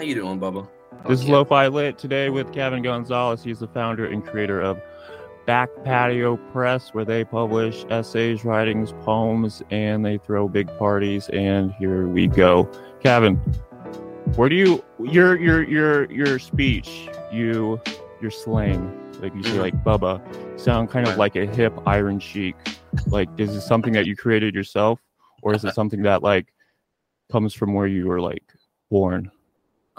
How you doing, Bubba? This is Okay. Lo-Fi Lit today with Kevin Gonzalez. He's the founder and creator of Back Patio Press, where they publish essays, writings, poems, and they throw big parties. And here we go, Kevin. Where do you your your your your speech, you your slang, like you say, Mhm. like Bubba, sound kind of like a hip Iron Sheik. Like, is it something that you created yourself, or is it something that like comes from where you were like born?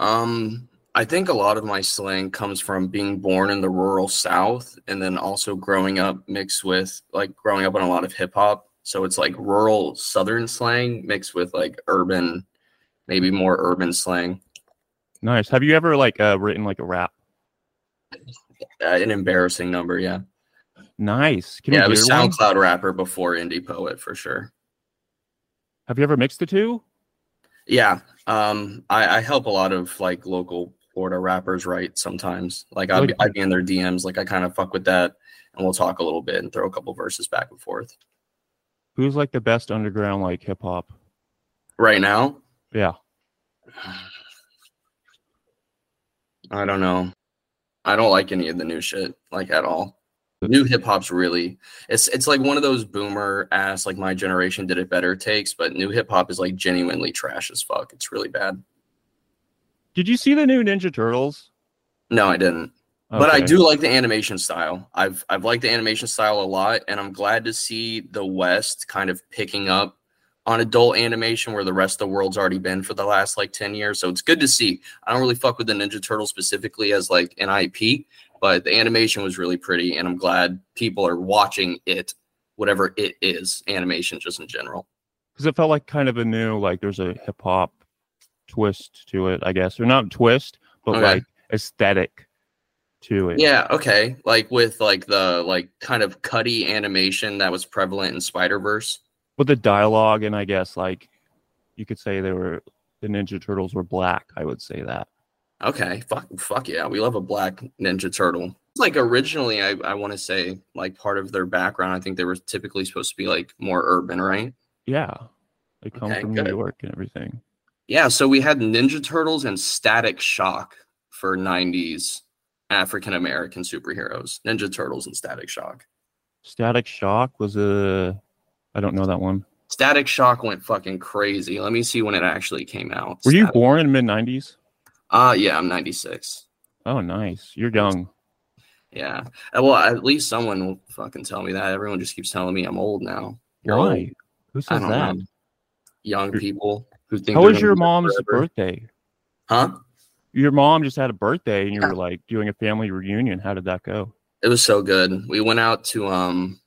Um, I think a lot of my slang comes from being born in the rural South and then also growing up mixed with like growing up on a lot of hip hop. So it's like rural Southern slang mixed with like urban, maybe more urban slang. Nice. Have you ever like uh, written like a rap? Uh, an embarrassing number, yeah. Nice. Can yeah, I was hear one? SoundCloud rapper before indie poet for sure. Have you ever mixed the two? Yeah, um, I, I help a lot of like local Florida rappers write sometimes. Like I'd be, I'd be in their DMs, like I kind of fuck with that, and we'll talk a little bit and throw a couple verses back and forth. Who's like the best underground like hip hop? Right now, Yeah. I don't know. I don't like any of the new shit, like at all. New hip hop's really it's it's like one of those boomer ass like my generation did it better takes, but new hip hop is like genuinely trash as fuck. It's really bad. Did you see the new Ninja Turtles? No, I didn't. But I do like the animation style. I've I've liked the animation style a lot, and I'm glad to see the West kind of picking up on adult animation where the rest of the world's already been for the last like 10 years. So it's good to see. I don't really fuck with the Ninja Turtles specifically as like an IP, but the animation was really pretty, and I'm glad people are watching it, whatever it is, animation just in general. because it felt like kind of a new like there's a hip hop twist to it, I guess, or not twist, but Okay. like aesthetic to it. Yeah, okay. Like with like the like kind of cutty animation that was prevalent in Spider Verse. With the dialogue, and I guess like you could say they were the Ninja Turtles were black. I would say that. Okay, fuck, fuck yeah, we love a black Ninja Turtle. Like originally, I, I want to say like part of their background, I think they were typically supposed to be like more urban, right? Yeah. They come Okay, from good. New York and everything. Yeah, so we had Ninja Turtles and Static Shock for '90s African American superheroes. Ninja Turtles and Static Shock. Static Shock was a. I don't know that one. Static Shock went fucking crazy. Let me see when it actually came out. Were you born in mid '90s? Uh yeah, I'm 96. Oh, nice. You're young. Yeah. Uh, Well, at least someone will fucking tell me that. Everyone just keeps telling me I'm old now. You're old. Why? Who says that? know. Young people who think. How was your mom's forever. birthday? Huh? Your mom just had a birthday, and you were like doing a family reunion. How did that go? It was so good. We went out to um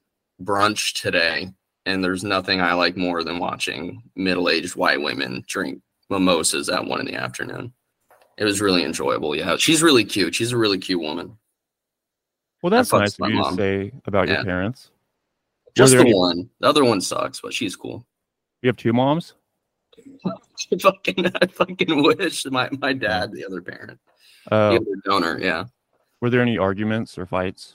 brunch today, and there's nothing I like more than watching middle-aged white women drink mimosas at one in the afternoon. It was really enjoyable. Yeah, she's really cute. She's a really cute woman. Well, that's fucks nice of you mom. to say about Yeah. your parents. Just the any- one. The other one sucks, but she's cool. You have two moms. fucking, I fucking wish my my dad, the other parent, Uh, the other donor. Yeah. were there any arguments or fights?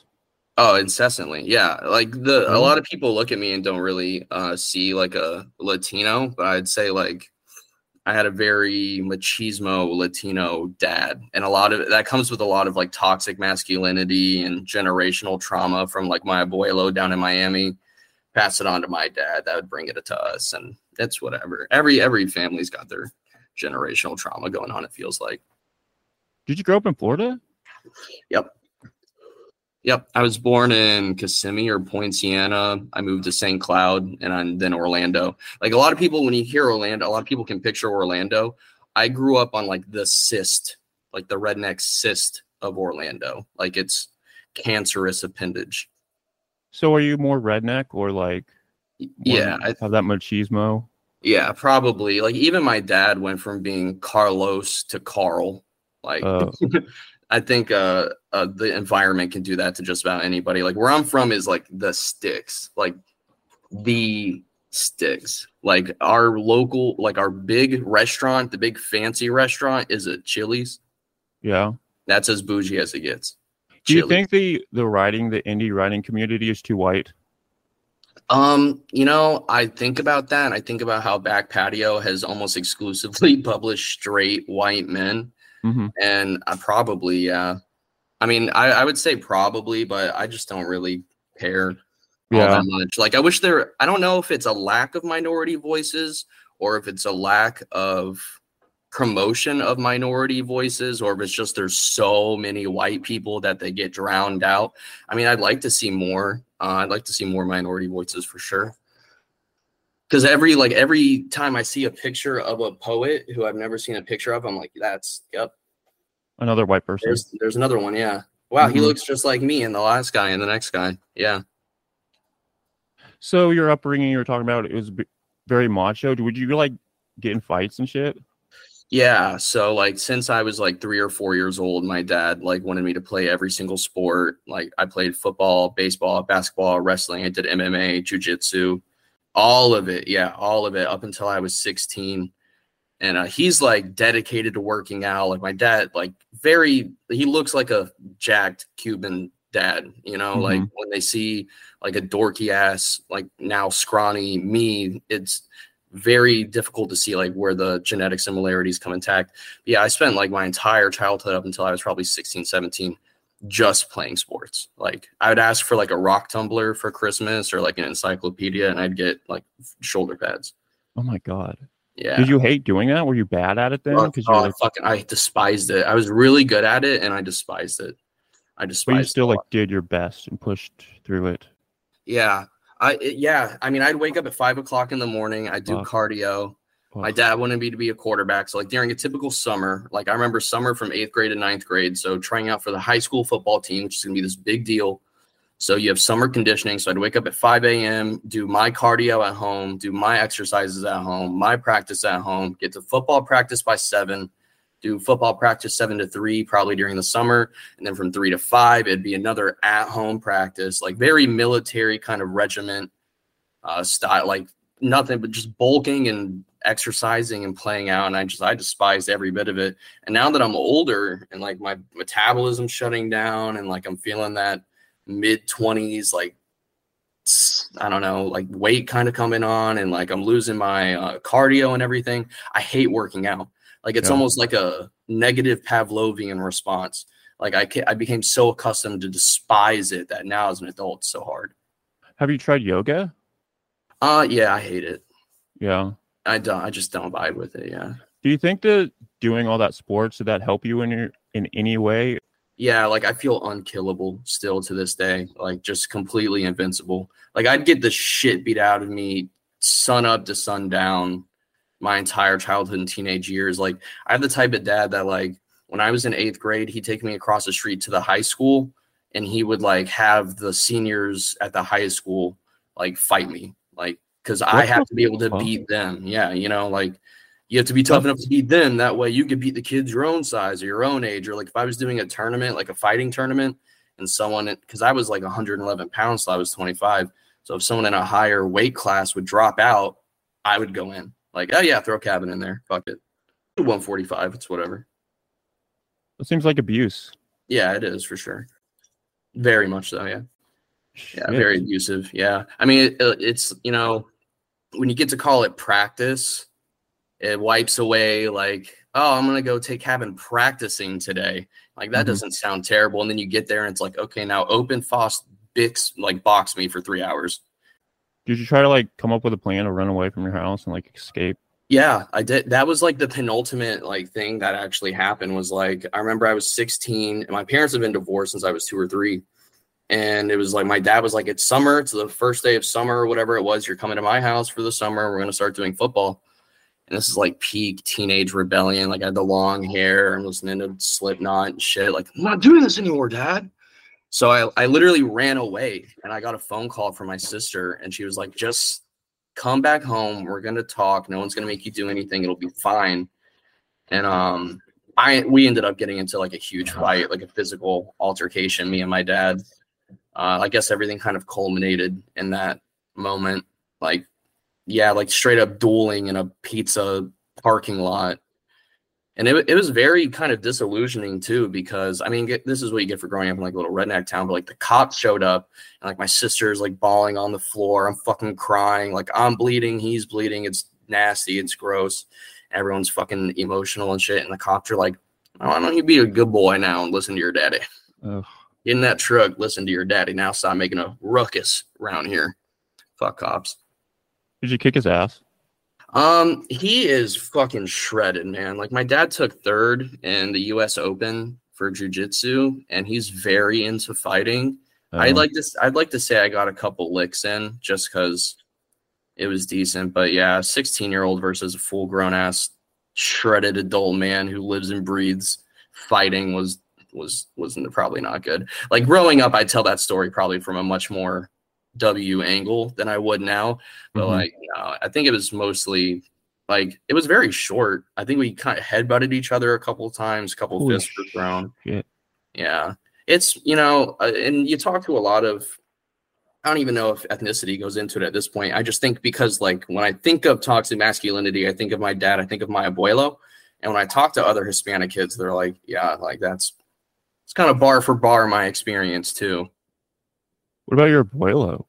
Oh, incessantly. Yeah. Like the a lot of people look at me and don't really uh see like a Latino, but I'd say like I had a very machismo Latino dad. And a lot of that comes with a lot of like toxic masculinity and generational trauma from like my abuelo down in Miami. Pass it on to my dad. That would bring it to us. And it's whatever. Every every family's got their generational trauma going on, it feels like. Did you grow up in Florida? Yep. Yep. I was born in Kissimmee or Poinciana. I moved to St. Cloud and I'm- then Orlando. Like a lot of people, when you hear Orlando, a lot of people can picture Orlando. I grew up on like the cyst, like the redneck cyst of Orlando. Like it's cancerous appendage. So are you more redneck or like more Yeah. I, have that machismo? yeah, probably. Like even my dad went from being Carlos to Carl. Like Uh, I think uh, uh, the environment can do that to just about anybody. Like where I'm from is like the sticks, like the sticks. Like our local, like our big restaurant, the big fancy restaurant is at Chili's. yeah. That's as bougie as it gets. Do you think the the writing, the indie writing community is too white? Um, you know, I think about that. I think about how Back Patio has almost exclusively published straight white men. Hmm And I probably, yeah. I mean, I, I would say probably, but I just don't really care all that much. Like, I wish there, I don't know if it's a lack of minority voices or if it's a lack of promotion of minority voices or if it's just there's so many white people that they get drowned out. I mean, I'd like to see more. Uh, I'd like to see more minority voices for sure. Because every like every time I see a picture of a poet who I've never seen a picture of, I'm like, that's yep, Another white person. there's there's another one. Yeah. Wow, he Mhm. looks just like me and the last guy and the next guy. Yeah. So your upbringing, you were talking about, it was very macho. Would you like get in fights and shit? Yeah. So like since I was like three or four years old, my dad like wanted me to play every single sport. Like I played football, baseball, basketball, wrestling. I did MMA, jujitsu, all of it. Yeah, all of it up until I was 16. And uh, he's like dedicated to working out. Like my dad, like very, he looks like a jacked Cuban dad. You know, like Mhm. when they see like a dorky ass, like now scrawny me, it's very difficult to see like where the genetic similarities come intact. Yeah, I spent like my entire childhood up until I was probably 16, 17 just playing sports. Like I would ask for like a rock tumbler for Christmas or like an encyclopedia and I'd get like shoulder pads. Oh my god. Yeah. Did you hate doing that? Were you bad at it then? Oh, Because oh, I like, fucking I despised it. I was really good at it and I despised it. I despised. but you still like did your best and pushed through it. yeah. I it- yeah. I mean I'd wake up at five o'clock in the morning, I'd do Fuck. cardio. My dad wanted me to be a quarterback. So, like during a typical summer, like I remember summer from eighth grade to ninth grade. So, trying out for the high school football team, which is going to be this big deal. So, you have summer conditioning. So, I'd wake up at 5 a.m., do my cardio at home, do my exercises at home, my practice at home, get to football practice by seven, do football practice seven to three, probably during the summer. And then from three to five, it'd be another at home practice, like very military kind of regiment uh, style, like nothing but just bulking and exercising and playing out and i just i despised every bit of it and now that i'm older and like my metabolism shutting down and like i'm feeling that mid 20s like I don't know like weight kind of coming on and like i'm losing my uh, cardio and everything i hate working out like it's Yeah. almost like a negative pavlovian response like i i became so accustomed to despise it that now as an adult it's so hard Have you tried yoga? uh yeah i hate it Yeah. I don't i just don't vibe with it yeah Do you think that doing all that sports did that help you in your in any way? yeah, like I feel unkillable still to this day, like just completely invincible. Like I'd get the shit beat out of me sun up to sundown my entire childhood and teenage years. Like I have the type of dad that like when I was in eighth grade, he'd take me across the street to the high school and he would like have the seniors at the high school like fight me. Like because I have to be able to fuck? beat them. Yeah, you know, like you have to be tough enough to beat them. That way you could beat the kids your own size or your own age. Or like if I was doing a tournament, like a fighting tournament, and someone because I was like 111 pounds so I was 25. So if someone in a higher weight class would drop out, I would go in. Like, oh yeah, throw Kevin in there. Fuck it. 145, it's whatever. It seems like abuse. Yeah, it is for sure. Very much so, yeah. Yeah, Shit. very abusive. Yeah. I mean, it, it's, you know, when you get to call it practice, it wipes away like, oh, I'm going to go take Kevin practicing today. Like that Mhm. doesn't sound terrible. And then you get there and it's like, okay, now open Foss Bix, like box me for three hours. Did you try to like come up with a plan to run away from your house and like escape? Yeah, I did. That was like the penultimate like thing that actually happened was like I remember I was 16 and my parents have been divorced since I was two or three. And it was like my dad was like, It's summer, it's the first day of summer or whatever it was. You're coming to my house for the summer. We're gonna start doing football. And this is like peak teenage rebellion. Like I had the long hair, I'm listening to Slipknot and shit. Like, I'm not doing this anymore, Dad. So I, I literally ran away and I got a phone call from my sister, and she was like, just come back home. We're gonna talk. No one's gonna make you do anything. It'll be fine. And um, I we ended up getting into like a huge fight, like a physical altercation. Me and my dad. Uh, I guess everything kind of culminated in that moment. Like, yeah, like straight up dueling in a pizza parking lot. And it, it was very kind of disillusioning too, because I mean, get, this is what you get for growing up in like a little redneck town. But like the cops showed up, and like my sister's like bawling on the floor. I'm fucking crying. Like I'm bleeding. He's bleeding. It's nasty. It's gross. Everyone's fucking emotional and shit. And the cops are like oh, Why don't you be a good boy now and listen to your daddy? Ugh. Get in that truck, listen to your daddy. Now stop making a ruckus around here. Fuck cops. Did you kick his ass? Um, he is fucking shredded, man. Like my dad took third in the US Open for jujitsu, and he's very into fighting. I'd Um, like to I'd like to say I got a couple licks in just because it was decent. But yeah, 16 year old versus a full grown ass shredded adult man who lives and breathes fighting was was was probably not good. Like growing up, I tell that story probably from a much more W angle than I would now. But Mhm. like no, I think it was mostly like it was very short. I think we kind of headbutted each other a couple of times, a couple Holy fists were thrown. shit. Yeah. It's, you know, uh, and you talk to a lot of, I don't even know if ethnicity goes into it at this point. I just think because, like, when I think of toxic masculinity, I think of my dad, I think of my abuelo. And when I talk to other Hispanic kids, they're like, yeah, like that's, it's kind of bar for bar my experience too. What about your abuelo?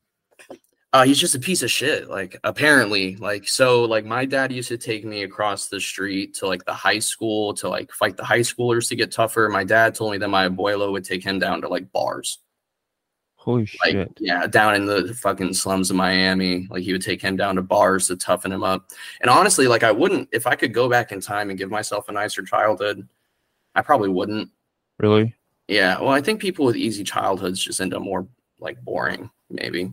Uh, he's just a piece of shit. Like apparently, like so, like my dad used to take me across the street to like the high school to like fight the high schoolers to get tougher. My dad told me that my abuelo would take him down to like bars. Holy like shit. yeah down in the fucking slums of miami like he would take him down to bars to toughen him up and honestly like i wouldn't if i could go back in time and give myself a nicer childhood i probably wouldn't Really? Yeah well i think people with easy childhoods just end up more like boring maybe.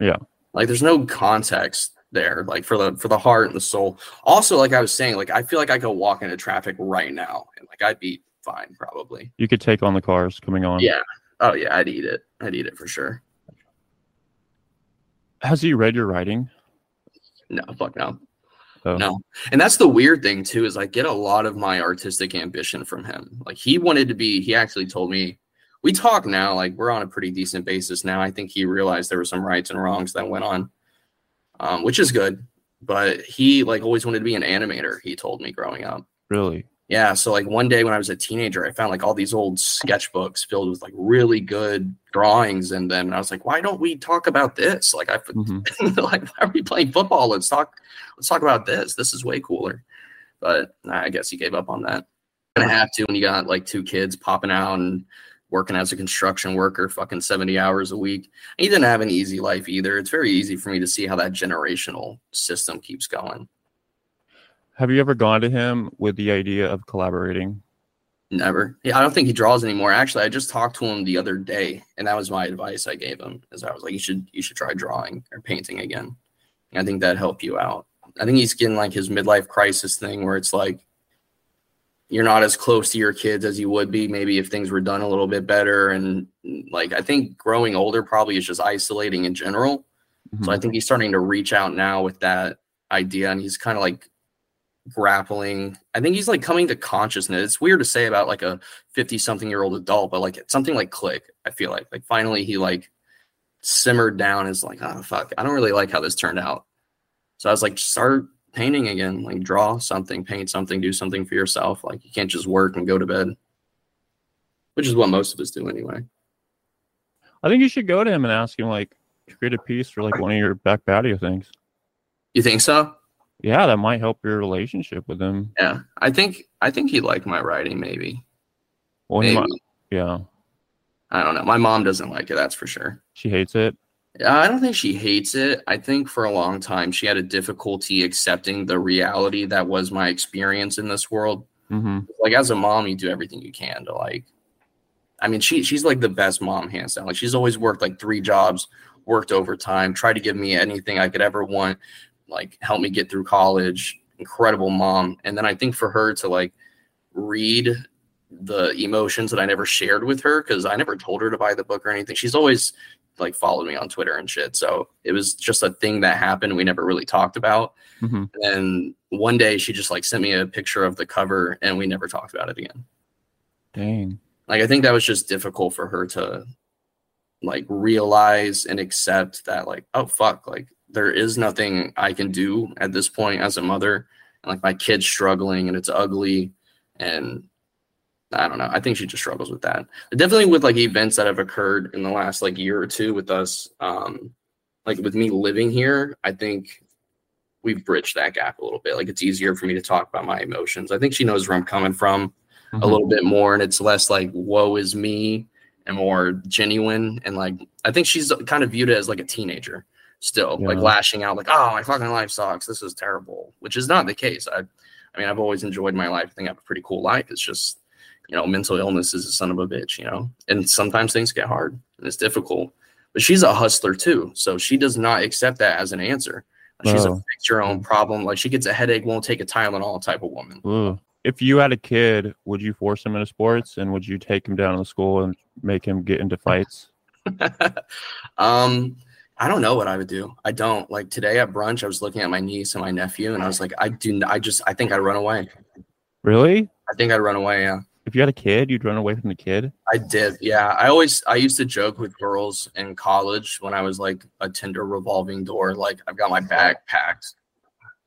Yeah. like there's no context there like for the for the heart and the soul. Also like i was saying like i feel like i could walk into traffic right now and like i'd be fine probably. You could take on the cars coming on. yeah. Oh yeah i'd eat it. I'd eat it for sure. Has he read your writing? no fuck no Oh. No. And that's the weird thing too, is I get a lot of my artistic ambition from him. Like he wanted to be, he actually told me, we talk now, like we're on a pretty decent basis now. I think he realized there were some rights and wrongs that went on. Um, which is good. But he like always wanted to be an animator, he told me growing up. Really? Yeah. So like one day when I was a teenager, I found like all these old sketchbooks filled with like really good drawings. And then I was like, why don't we talk about this? Like I Mhm. like why are we playing football? Let's talk let's talk about this. This is way cooler. But I guess he gave up on that. Gonna have to when you got like two kids popping out and working as a construction worker, fucking 70 hours a week. He didn't have an easy life either. It's very easy for me to see how that generational system keeps going. Have you ever gone to him with the idea of collaborating? Never. Yeah, I don't think he draws anymore. Actually, I just talked to him the other day, and that was my advice I gave him. Is I was like, you should you should try drawing or painting again. I think that help you out. I think he's getting like his midlife crisis thing where it's like you're not as close to your kids as you would be maybe if things were done a little bit better. And like I think growing older probably is just isolating in general. So mm-hmm. I think he's starting to reach out now with that idea, and he's kind of like grappling. I think he's like coming to consciousness. It's weird to say about like a 50 something year old adult, but like it's something like click. I feel like like finally he like simmered down. Is like oh fuck, I don't really like how this turned out. So I was like, start painting again. Like draw something, paint something, do something for yourself. Like you can't just work and go to bed, which is what most of us do anyway. I think you should go to him and ask him like create a piece for like one of your back patio things. You think so? Yeah, that might help your relationship with him. Yeah, I think I think he liked my writing. Maybe. Well, he Maybe. might, yeah, I don't know. My mom doesn't like it. That's for sure. she hates it. I don't think she hates it. I think for a long time she had a difficulty accepting the reality that was my experience in this world. hmm Like as a mom, you do everything you can to like. I mean, she she's like the best mom hands down. Like she's always worked like three jobs, worked overtime, tried to give me anything I could ever want, like help me get through college. Incredible mom. And then I think for her to like read the emotions that I never shared with her because I never told her to buy the book or anything. She's always like followed me on Twitter and shit. So it was just a thing that happened. We never really talked about. hmm And one day she just like sent me a picture of the cover and we never talked about it again. Dang. Like I think that was just difficult for her to like realize and accept that like, oh fuck, like there is nothing I can do at this point as a mother. And like my kid's struggling and it's ugly. And I don't know. I think she just struggles with that. Definitely with like events that have occurred in the last like year or two with us. Um, like with me living here, I think we've bridged that gap a little bit. Like it's easier for me to talk about my emotions. I think she knows where I'm coming from. a Mhm. little bit more and it's less like woe is me and more genuine and like I think she's kind of viewed it as like a teenager still, like lashing out like, oh my fucking life sucks. This is terrible. Which is not the case. I I mean I've always enjoyed my life. I think I have a pretty cool life. It's just, you know, mental illness is a son of a bitch, you know. And sometimes things get hard and it's difficult. But she's a hustler too. So she does not accept that as an answer. She's a Oh. fix your own problem. Like she gets a headache, won't take a Tylenol type of woman. Ugh. If you had a kid, would you force him into sports and would you take him down to the school and make him get into fights? um, I don't know what I would do. I don't like today at brunch. I was looking at my niece and my nephew, and I was like, I do. I just, I think I'd run away. Really? I think I'd run away. Yeah, If you had a kid, you'd run away from the kid? I did. Yeah, I always, I used to joke with girls in college when I was like a Tinder revolving door. Like I've got my bag packed.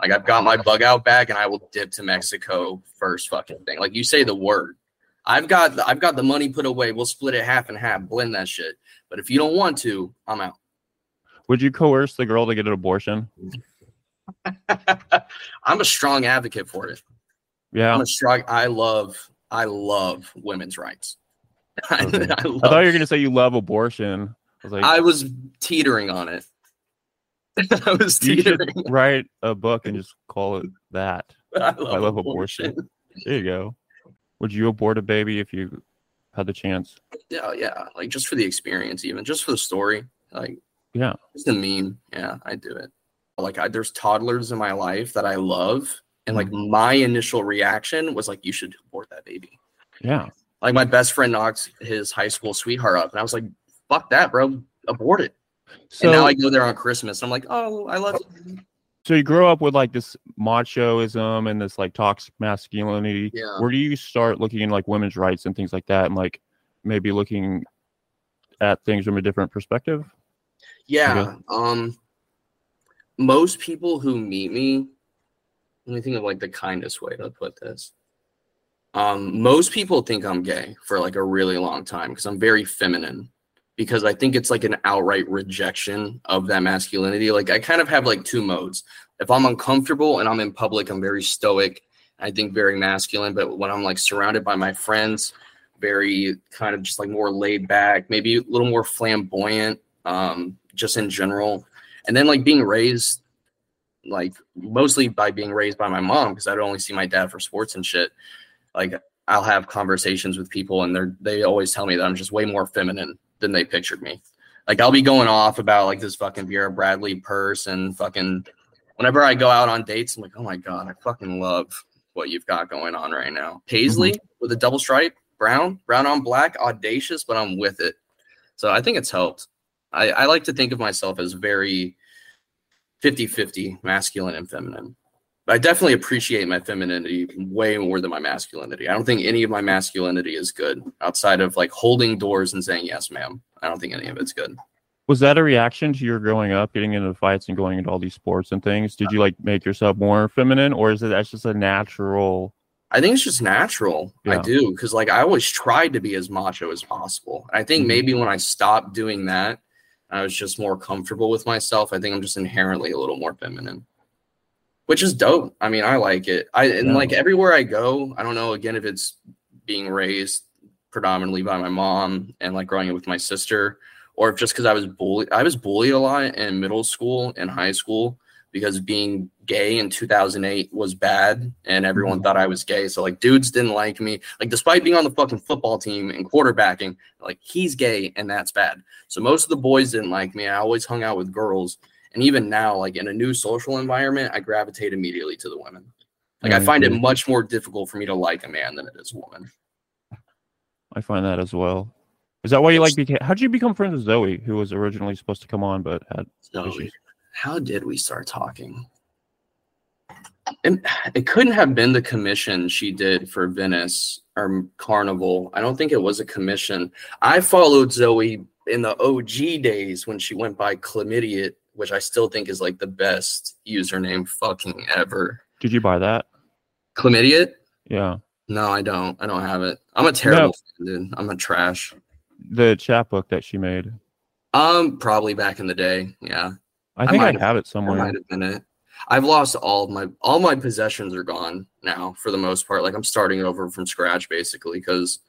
Like I've got my bug out bag, and I will dip to Mexico first fucking thing. Like you say the word. I've got, the, I've got the money put away. We'll split it half and half, blend that shit. But if you don't want to, I'm out. Would you coerce the girl to get an abortion? I'm a strong advocate for it. Yeah. I'm a strong. I love. I love women's rights. I, Okay. I, love, I thought you were gonna say you love abortion. I was like, I was teetering on it. I was teetering. write a book and just call it that. I love, love abortion. There you go. Would you abort a baby if you had the chance? Yeah, yeah. Like just for the experience, even just for the story. Like Yeah. just a meme. Yeah, I do it. Like I, there's toddlers in my life that I love, and like Mm-hmm. my initial reaction was like, "You should abort that baby." Yeah. Like my best friend knocks his high school sweetheart up, and I was like, "Fuck that, bro! Abort it." So and now I go there on Christmas. And I'm like, "Oh, I love you." so you grow up with like this machoism and this like toxic masculinity. Yeah. Where do you start looking in like women's rights and things like that and like maybe looking at things from a different perspective? Yeah. Um most people who meet me, let me think of like the kindest way to put this. Um, most people think I'm gay for like a really long time because I'm very feminine. Because I think it's like an outright rejection of that masculinity. Like I kind of have like two modes. If I'm uncomfortable and I'm in public, I'm very stoic. I think very masculine. But when I'm like surrounded by my friends, very kind of just like more laid back, maybe a little more flamboyant, um, just in general. And then like being raised, like mostly by being raised by my mom, because I'd only see my dad for sports and shit. Like I'll have conversations with people and they're they always tell me that I'm just way more feminine than they pictured me. Like I'll be going off about like this fucking Vera Bradley purse and fucking whenever I go out on dates, I'm like, oh my god, I fucking love what you've got going on right now. Paisley with a double stripe, brown, brown on black, audacious, but I'm with it. So I think it's helped. I, I like to think of myself as very 50-50 masculine and feminine. I definitely appreciate my femininity way more than my masculinity. I don't think any of my masculinity is good outside of like holding doors and saying yes, ma'am. I don't think any of it's good. Was that a reaction to your growing up, getting into fights and going into all these sports and things? Did you like make yourself more feminine, or is it that's just a natural? I think it's just natural. I do because like I always tried to be as macho as possible. I think Mhm. maybe when I stopped doing that, I was just more comfortable with myself. I think I'm just inherently a little more feminine, which is dope. I mean, I like it. I and Yeah. like everywhere I go, I don't know again if it's being raised predominantly by my mom and like growing up with my sister, or if just because I was bullied. I was bullied a lot in middle school and high school because being gay in 2008 was bad and everyone Mhm. thought I was gay. So like dudes didn't like me. Like despite being on the fucking football team and quarterbacking, like he's gay and that's bad. So most of the boys didn't like me. I always hung out with girls. And even now, like in a new social environment, I gravitate immediately to the women. Like I find it much more difficult for me to like a man than it is a woman. I find that as well. Is that why you like? Beca- How did you become friends with Zoe, who was originally supposed to come on but had? So Issues. How did we start talking? And it couldn't have been the commission she did for Venice or Carnival. I don't think it was a commission. I followed Zoe in the OG days when she went by Chlamydia, which I still think is like the best username fucking ever. Did you buy that? Chlamydia? Yeah, No, I don't. I don't have it. I'm a terrible fan, dude. I'm a trash. the chapbook that she made. Um, probably back in the day. Yeah. I I think I, might have- it somewhere. might have been it. I've lost all of my all my possessions are gone now for the most part. Like I'm starting over from scratch basically because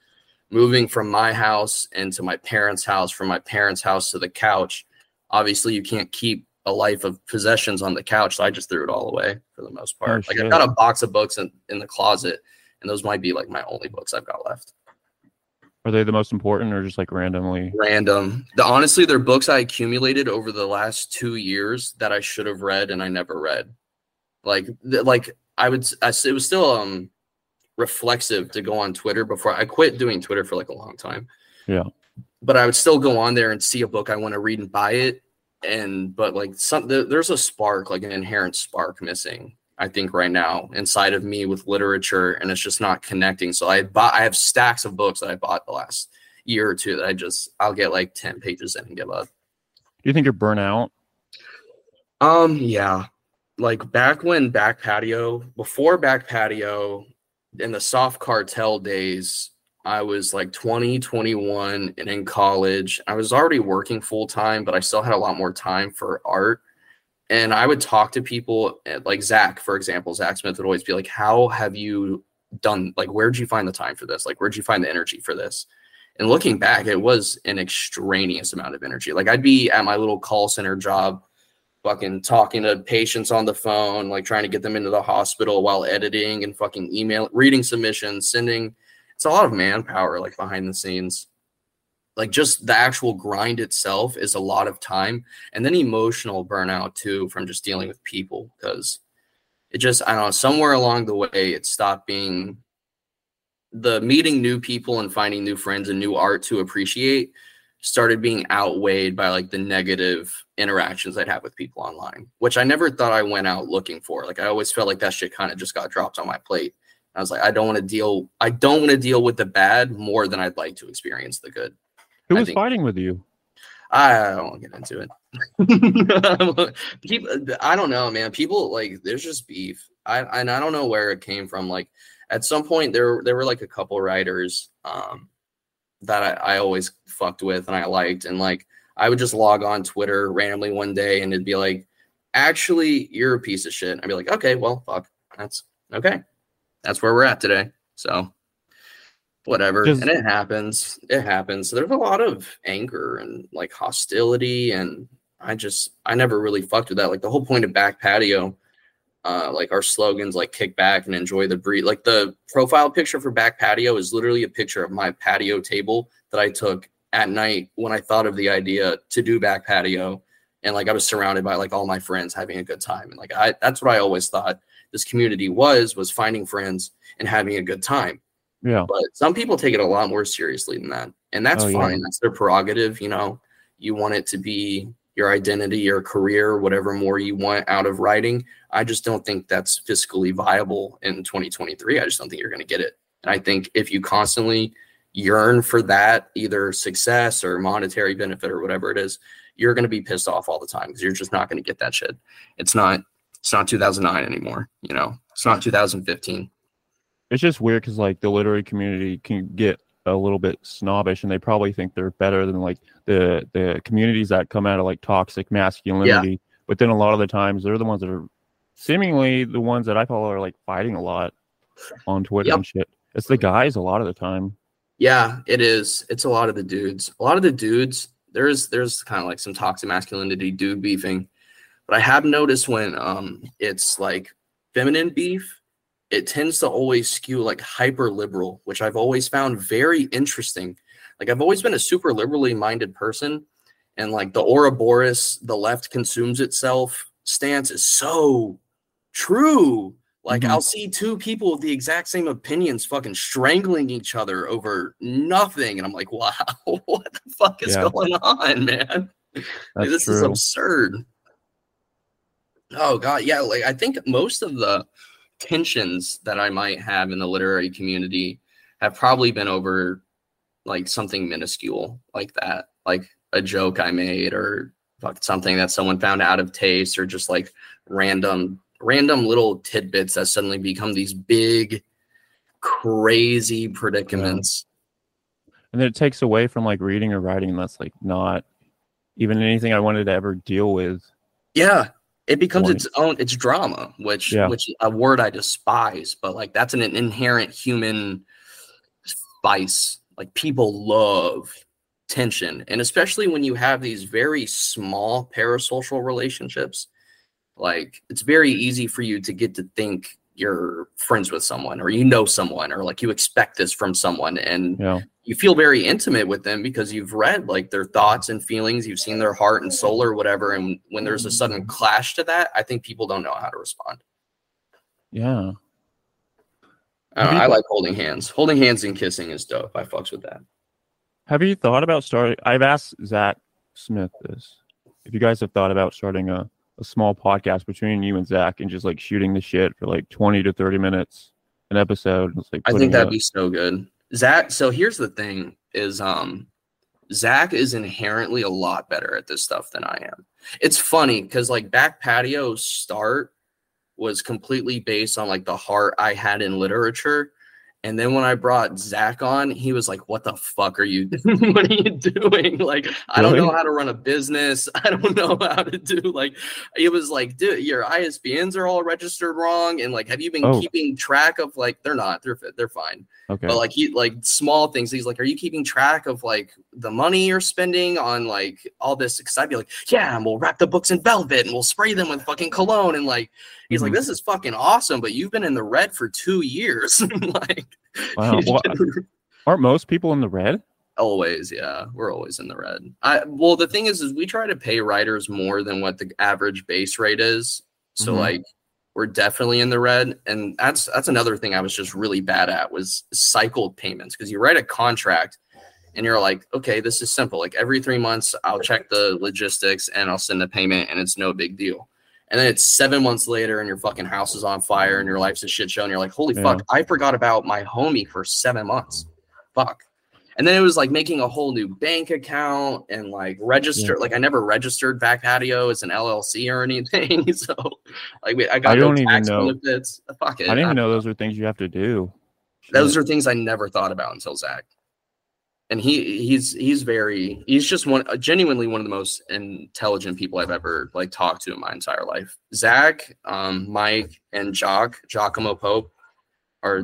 moving from my house into my parents' house, from my parents' house to the couch, obviously you can't keep a life of possessions on the couch. So I just threw it all away for the most oh, part. Oh, like shit. I've got a box of books in, in the closet, and those might be like my only books I've got left. Are they the most important or just like randomly? Random. The honestly, they're books I accumulated over the last two years that I should have read and I never read. Like, th- like I would. I, it was still um reflexive to go on Twitter before I quit doing Twitter for like a long time. Yeah. But I would still go on there and see a book I want to read and buy it. And but like some there- there's a spark, like an inherent spark missing. I think right now inside of me with literature, and it's just not connecting. So I bought. I have stacks of books that I bought the last year or two that I just I'll get like ten pages in and give up. Do you think you're burnt out? Um, yeah. Like back when back patio, before back patio, in the soft cartel days, I was like 20, 21 and in college. I was already working full time, but I still had a lot more time for art. And I would talk to people eh, like Zach, for example. Zach Smith would always be like, How have you done? Like, where'd you find the time for this? Like, where'd you find the energy for this? And looking back, it was an extraneous amount of energy. Like, I'd be at my little call center job fucking talking to patients on the phone, like trying to get them into the hospital while editing and fucking email, reading submissions, sending. It's a lot of manpower, like behind the scenes. Like just the actual grind itself is a lot of time, and then emotional burnout too from just dealing with people because it just I don't know somewhere along the way it stopped being the meeting new people and finding new friends and new art to appreciate started being outweighed by like the negative interactions I'd have with people online, which I never thought I went out looking for. Like I always felt like that shit kind of just got dropped on my plate. I was like, I don't want to deal. I don't want to deal with the bad more than I'd like to experience the good. Who was think- fighting with you? I don't want to get into it. people, I don't know, man. People like there's just beef. I and I don't know where it came from. Like at some point there there were like a couple writers um that I, I always fucked with and I liked and like I would just log on Twitter randomly one day and it'd be like, actually, you're a piece of shit. I'd be like, okay, well, fuck. That's okay. That's where we're at today. So whatever. Does- and it happens. It happens. So there's a lot of anger and like hostility. And I just I never really fucked with that. Like the whole point of back patio, uh, like our slogans like kick back and enjoy the breeze. Like the profile picture for back patio is literally a picture of my patio table that I took at night when I thought of the idea to do back patio. And like I was surrounded by like all my friends having a good time. And like I that's what I always thought this community was was finding friends and having a good time. Yeah. But some people take it a lot more seriously than that. And that's Oh, yeah. fine. That's their prerogative, you know. You want it to be your identity, your career, whatever more you want out of writing. I just don't think that's fiscally viable in 2023. I just don't think you're going to get it. And I think if you constantly yearn for that, either success or monetary benefit or whatever it is, you're going to be pissed off all the time because you're just not going to get that shit. It's not. It's not 2009 anymore. You know. It's not 2015. It's just weird because like the literary community can get a little bit snobbish and they probably think they're better than like the the communities that come out of like toxic masculinity. But then a lot of the times they're the ones that are seemingly the ones that I follow are like fighting a lot on Twitter Yep. and shit. It's the guys a lot of the time. Yeah, it is. It's a lot of the dudes. A lot of the dudes. There's there's kind of like some toxic masculinity dude beefing, but I have noticed when um it's like feminine beef, it tends to always skew like hyper liberal, which I've always found very interesting. Like I've always been a super liberally minded person, and like the Ouroboros, the left consumes itself stance is so true. Like Mhm. I'll see two people with the exact same opinions fucking strangling each other over nothing. And I'm like, wow, what the fuck is Yeah. going on, man? Like, this is absurd. Oh god, yeah. Like I think most of the tensions that I might have in the literary community have probably been over like something minuscule like that, like a joke I made or something that someone found out of taste or just like random random little tidbits that suddenly become these big crazy predicaments. and then it takes away from like reading or writing that's like not even anything I wanted to ever deal with. Yeah, it becomes Boring. its own it's drama which Yeah. which a word i despise but like that's an inherent human vice like people love tension and especially when you have these very small parasocial relationships like it's very easy for you to get to think you're friends with someone or you know someone or like you expect this from someone and Yeah. You feel very intimate with them because you've read like their thoughts and feelings you've seen their heart and soul or whatever and when there's a sudden mm-hmm. clash to that i think people don't know how to respond Yeah. I, don't know, you I like holding hands holding hands and kissing is dope i fucks with that Have you thought about starting? I've asked Zach Smith this. If you guys have thought about starting a, a small podcast between you and Zach and just like shooting the shit for like 20 to 30 minutes an episode. It's like I think that'd out- be so good. Zach, so here's the thing is um Zach is inherently a lot better at this stuff than I am. It's funny because like back patio start was completely based on like the heart I had in literature. And then when I brought Zach on, he was like, What the fuck are you doing? what are you doing? Like, I don't know how to run a business. I don't know how to do like it was like, dude, your ISBNs are all registered wrong. And like, have you been Oh. keeping track of like they're not, they're they're fine. okay. But like he like small things. He's like, Are you keeping track of like the money you're spending on like all this? Because I'd be like, Yeah, and we'll wrap the books in velvet and we'll spray them with fucking cologne. And like he's like, Mhm. This is fucking awesome, but you've been in the red for two years. like Wow. Well, aren't most people in the red? always, yeah. We're always in the red. I well the thing is is we try to pay writers more than what the average base rate is. So Mhm. like we're definitely in the red. And that's that's another thing I was just really bad at was cycled payments because you write a contract and you're like, okay, this is simple. Like every three months, I'll check the logistics and I'll send the payment, and it's no big deal. And then it's seven months later, and your fucking house is on fire, and your life's a shit show, and you're like, holy Yeah. fuck, I forgot about my homie for seven months. Fuck. And then it was like making a whole new bank account and like register. Like I never registered back patio as an LLC or anything. so like I got I don't even tax know. benefits. Fuck it. I didn't I- even know those are things you have to do. those Shit. are things I never thought about until Zach. And he he's he's very he's just one genuinely one of the most intelligent people I've ever like talked to in my entire life. Zach, um, Mike, and Jock Giacomo Pope are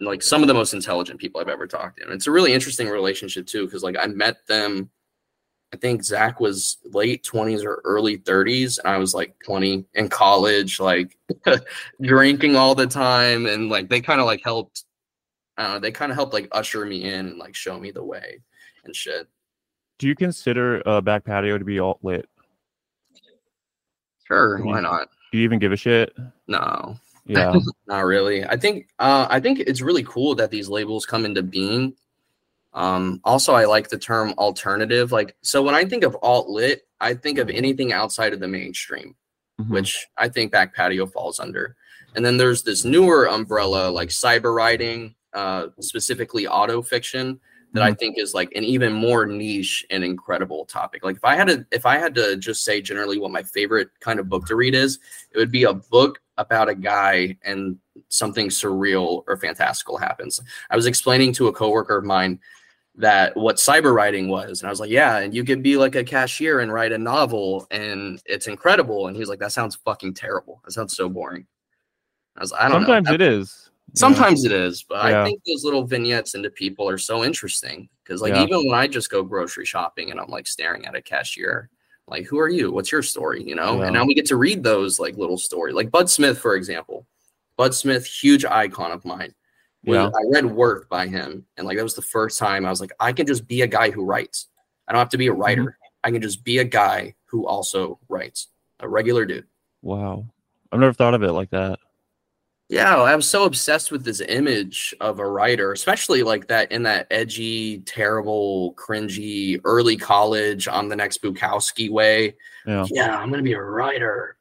like some of the most intelligent people I've ever talked to. And it's a really interesting relationship too, because like I met them. I think Zach was late 20s or early 30s, and I was like 20 in college, like drinking all the time, and like they kind of like helped uh, they kind of helped like usher me in and like show me the way and shit. Do you consider uh, back patio to be alt lit? Sure, why not? Do you even give a shit? No, Yeah. not really. I think uh, I think it's really cool that these labels come into being. Um, also, I like the term alternative. Like, so when I think of alt lit, I think of anything outside of the mainstream. Mhm. which I think back patio falls under. And then there's this newer umbrella like cyber writing, uh, specifically auto fiction, that I think is like an even more niche and incredible topic. Like if I had to, if I had to just say generally what my favorite kind of book to read is, it would be a book about a guy and something surreal or fantastical happens. I was explaining to a coworker of mine that what cyber writing was and i was like yeah and you could be like a cashier and write a novel and it's incredible and he was like that sounds fucking terrible that sounds so boring i was like, i don't Sometimes know Sometimes it is. Sometimes it is but Yeah. i think those little vignettes into people are so interesting because like Yeah. even when i just go grocery shopping and i'm like staring at a cashier like who are you what's your story you know Yeah. and now we get to read those like little story, like bud smith for example bud smith huge icon of mine Yeah. I read Work by him, and like that was the first time I was like, I can just be a guy who writes. I don't have to be a writer. Mm-hmm. I can just be a guy who also writes, a regular dude. Wow. I've never thought of it like that. Yeah, I was so obsessed with this image of a writer, especially like that in that edgy, terrible, cringy, early college on the next Bukowski way. Yeah. Yeah, I'm gonna be a writer.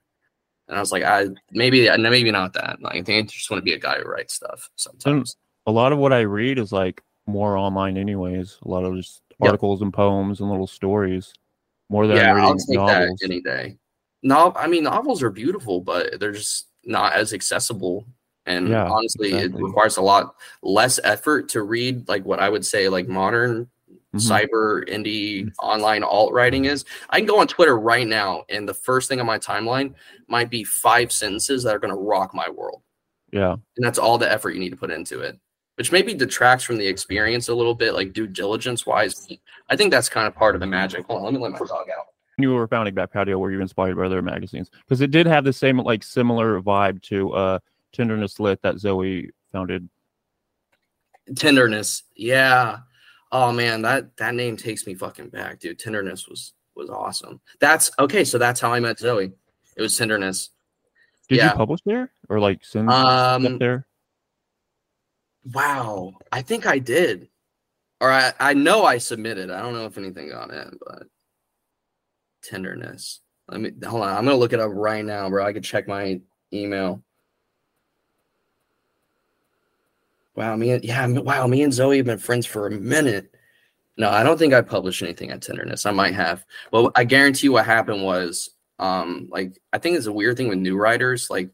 And I was like, I maybe uh, maybe not that. Like, I think I just want to be a guy who writes stuff sometimes. A lot of what I read is like more online, anyways. A lot of just Yep. articles and poems and little stories, more than yeah, I'll take novels. that any day. No, I mean novels are beautiful, but they're just not as accessible. And Yeah, honestly, exactly. it requires a lot less effort to read like what I would say like modern Mhm. cyber indie online alt writing is. I can go on Twitter right now, and the first thing on my timeline might be five sentences that are going to rock my world, Yeah. and that's all the effort you need to put into it. Which maybe detracts from the experience a little bit, like due diligence wise. I think that's kind of part of the magic. Hold on, let me let my dog out. You were founding Back Patio, were you inspired by other magazines? Because it did have the same like similar vibe to uh Tenderness Lit that Zoe founded. Tenderness, yeah. Oh man, that that name takes me fucking back, dude. Tenderness was was awesome. That's okay. So that's how I met Zoe. It was Tenderness. Did Yeah. you publish there or like send Um, there? Wow, I think I did, or I I know I submitted. I don't know if anything got in, but Tenderness. Let me hold on. I'm gonna look it up right now, bro. I could check my email. Wow, me and yeah, wow, me and Zoe have been friends for a minute. No, I don't think I published anything on Tenderness. I might have. Well, I guarantee you what happened was, um, like I think it's a weird thing with new writers. Like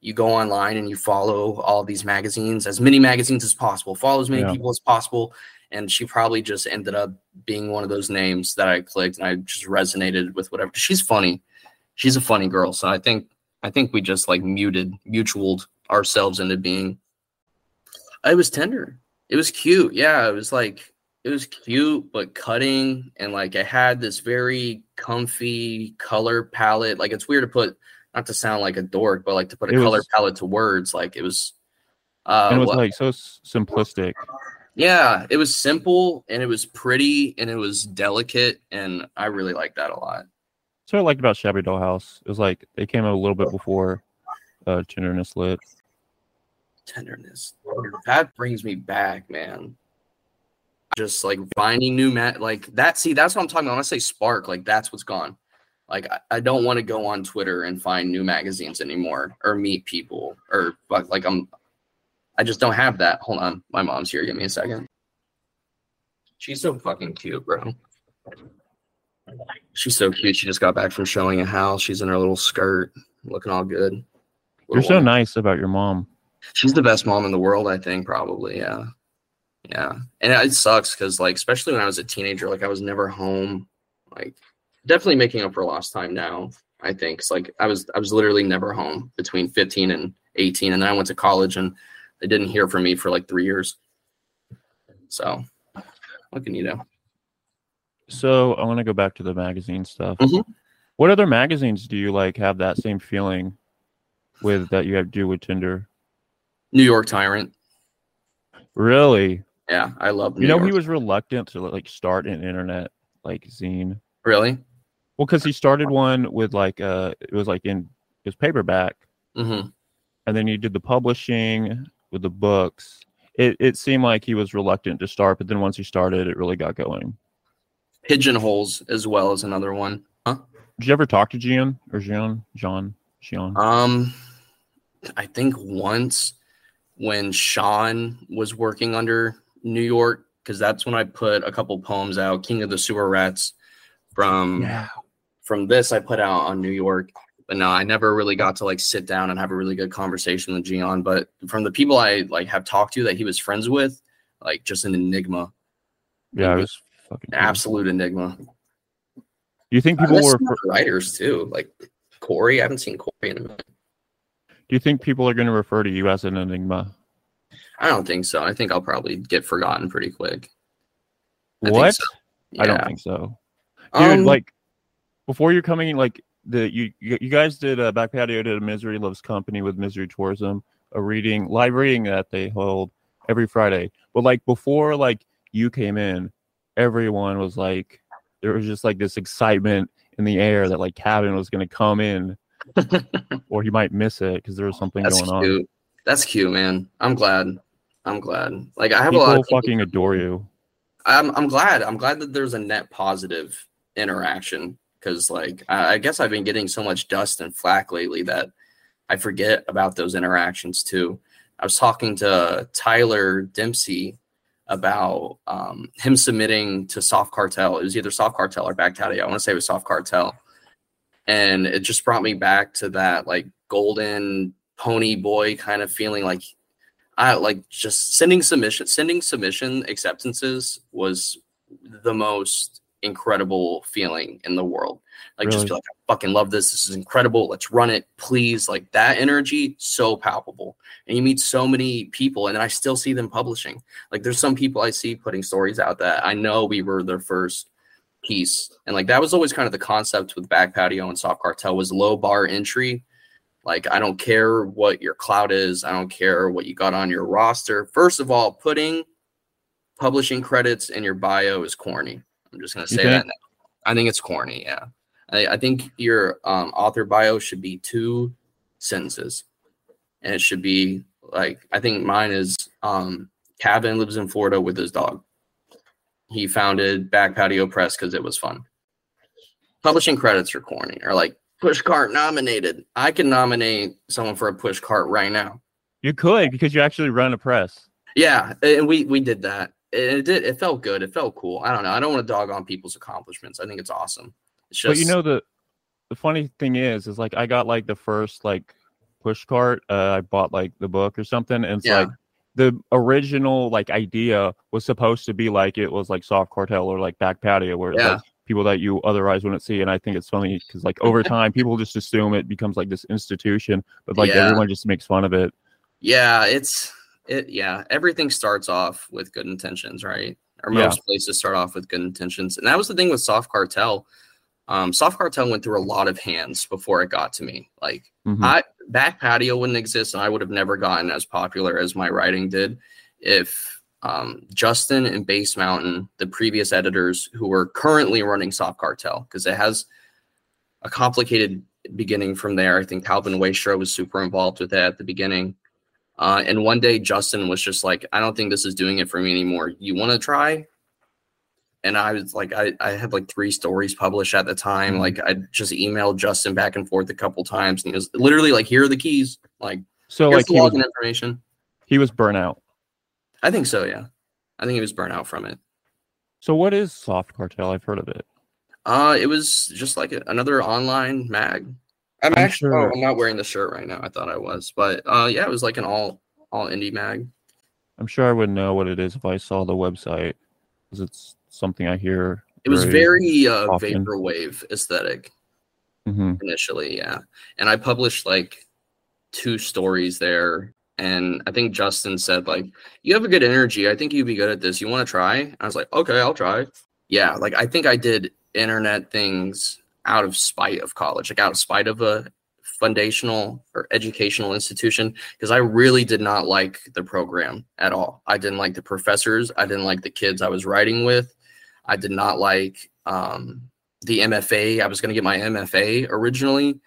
you go online and you follow all these magazines, as many magazines as possible, follow as many Yeah. people as possible. And she probably just ended up being one of those names that I clicked and I just resonated with whatever. She's funny. She's a funny girl. So I think I think we just like muted, mutualed ourselves into being it was tender. It was cute. Yeah, it was like it was cute but cutting and like it had this very comfy color palette. Like it's weird to put not to sound like a dork, but like to put a It color was- palette to words. Like it was uh and it was what- like so simplistic. Yeah, it was simple and it was pretty and it was delicate and I really like that a lot. That's what I liked about Shabby Dollhouse. It was like they came out a little bit before uh Tenderness Lit. Tenderness. That brings me back, man. Just like finding new mat like that. See, that's what I'm talking about. When I say spark, like that's what's gone. Like I, I don't want to go on Twitter and find new magazines anymore or meet people or like I'm I just don't have that. Hold on. My mom's here. Give me a second. She's so fucking cute, bro. She's so cute. She just got back from showing a house. She's in her little skirt, looking all good. You're so nice about your mom. She's the best mom in the world, I think, probably. Yeah. Yeah. And it sucks because, like, especially when I was a teenager, like, I was never home. Like, definitely making up for lost time now, I think. 'cause, like, I was, I was literally never home between 15 and 18. And then I went to college and they didn't hear from me for like three years. So, what can you do? So I want to go back to the magazine stuff. Mhm. What other magazines do you like have that same feeling with that you have to do with Tinder? New York Tyrant. Really? Yeah. I love New you know, York. he was reluctant to like start an internet like zine. really? Well, because he started one with like uh, it was like in his paperback, hmm and then he did the publishing with the books. It it seemed like he was reluctant to start, but then once he started, it really got going. Pigeonholes as well as another one. Huh? Did you ever talk to Gian or Jean? Jean? Jean? Um, I think once when Sean was working under New York, because that's when I put a couple poems out. King of the Sewer Rats from yeah. from this I put out on New York. But no, I never really got to like sit down and have a really good conversation with Gian. But from the people I like have talked to that he was friends with, like just an enigma, Yeah, it was fucking. absolute enigma. Do you think people were? writers too, like Corey. I haven't seen Corey in a minute. Do you think people are going to refer to you as an enigma? I don't think so. I think I'll probably get forgotten pretty quick. I what? so. I don't think so, dude. Um, like before you're coming, in, like the you you guys did uh, back patio did a Misery Loves Company with Misery Tourism, a reading live reading that they hold every Friday. But like before, like you came in, everyone was like, there was just like this excitement in the air that like Cavin was going to come in, or he might miss it because there was something that's going on. cute. That's cute, man. I'm glad. I'm glad. Like I have People a lot of people- fucking adore you. I'm I'm glad. I'm glad that there's a net positive interaction because like I, guess I've been getting so much dust and flack lately that I forget about those interactions too. I was talking to Tyler Dempsey about um, him submitting to Soft Cartel. It was either Soft Cartel or Back Patio. I want to say it was Soft Cartel, and it just brought me back to that like golden pony boy kind of feeling like I like just sending submission, sending submission acceptances was the most incredible feeling in the world. Like just Really? be like, I fucking love this. This is incredible. Let's run it, please. Like that energy, so palpable. And you meet so many people, and then I still see them publishing. Like there's some people I see putting stories out that I know we were their first piece. And like that was always kind of the concept with back patio and soft cartel was low bar entry. Like I don't care what your cloud is, I don't care what you got on your roster. First of all, putting publishing credits in your bio is corny. I'm just gonna say that now. I think it's corny, yeah. I, I think your um, author bio should be two sentences. And it should be like I think mine is um Cavin lives in Florida with his dog. He founded Back Patio Press because it was fun. Publishing credits are corny or like push cart nominated. I can nominate someone for a push cart right now. You could because you actually run a press. Yeah, and we we did that. It did. It felt good. It felt cool. I don't know. I don't want to dog on people's accomplishments. I think it's awesome. It's just but you know the the funny thing is is like I got like the first like push cart. Uh, I bought like the book or something, and it's Yeah. like the original like idea was supposed to be like it was like soft cartel or like back patio where Yeah. like people that you otherwise wouldn't see and i think it's funny because like over time people just assume it becomes like this institution but like Yeah. everyone just makes fun of it yeah, it's it. Yeah, everything starts off with good intentions, right? Or Yeah. most places start off with good intentions, and that was the thing with Soft Cartel. Um, Soft Cartel went through a lot of hands before it got to me. Like Mhm. I back patio wouldn't exist, and I would have never gotten as popular as my writing did if um, Justin and Base Mountain, the previous editors who were currently running Soft Cartel, because it has a complicated beginning from there. I think Calvin Waystra was super involved with that at the beginning. Uh, and one day Justin was just like, I don't think this is doing it for me anymore. You want to try? And I was like, I, I had like three stories published at the time. Mhm. Like I just emailed Justin back and forth a couple times, and he was literally like, "Here are the keys. Like, so like he was information." he was burnt out I think so. Yeah, I think he was burnt out from it. so what is soft cartel i've heard of it Uh, it was just like a, another online mag. I'm, I'm actually. sure- Oh, I'm not wearing the shirt right now. I thought I was, but uh, yeah, it was like an all all indie mag. i'm sure i would know what it is if i saw the website because it's something i hear It was very uh, often. vaporwave aesthetic. Mhm. initially yeah and i published like two stories there and i think justin said like you have a good energy i think you'd be good at this you want to try i was like okay i'll try yeah like i think i did internet things out of spite of college like out of spite of a foundational or educational institution because i really did not like the program at all i didn't like the professors i didn't like the kids i was writing with i did not like um the MFA. I was going to get my MFA originally.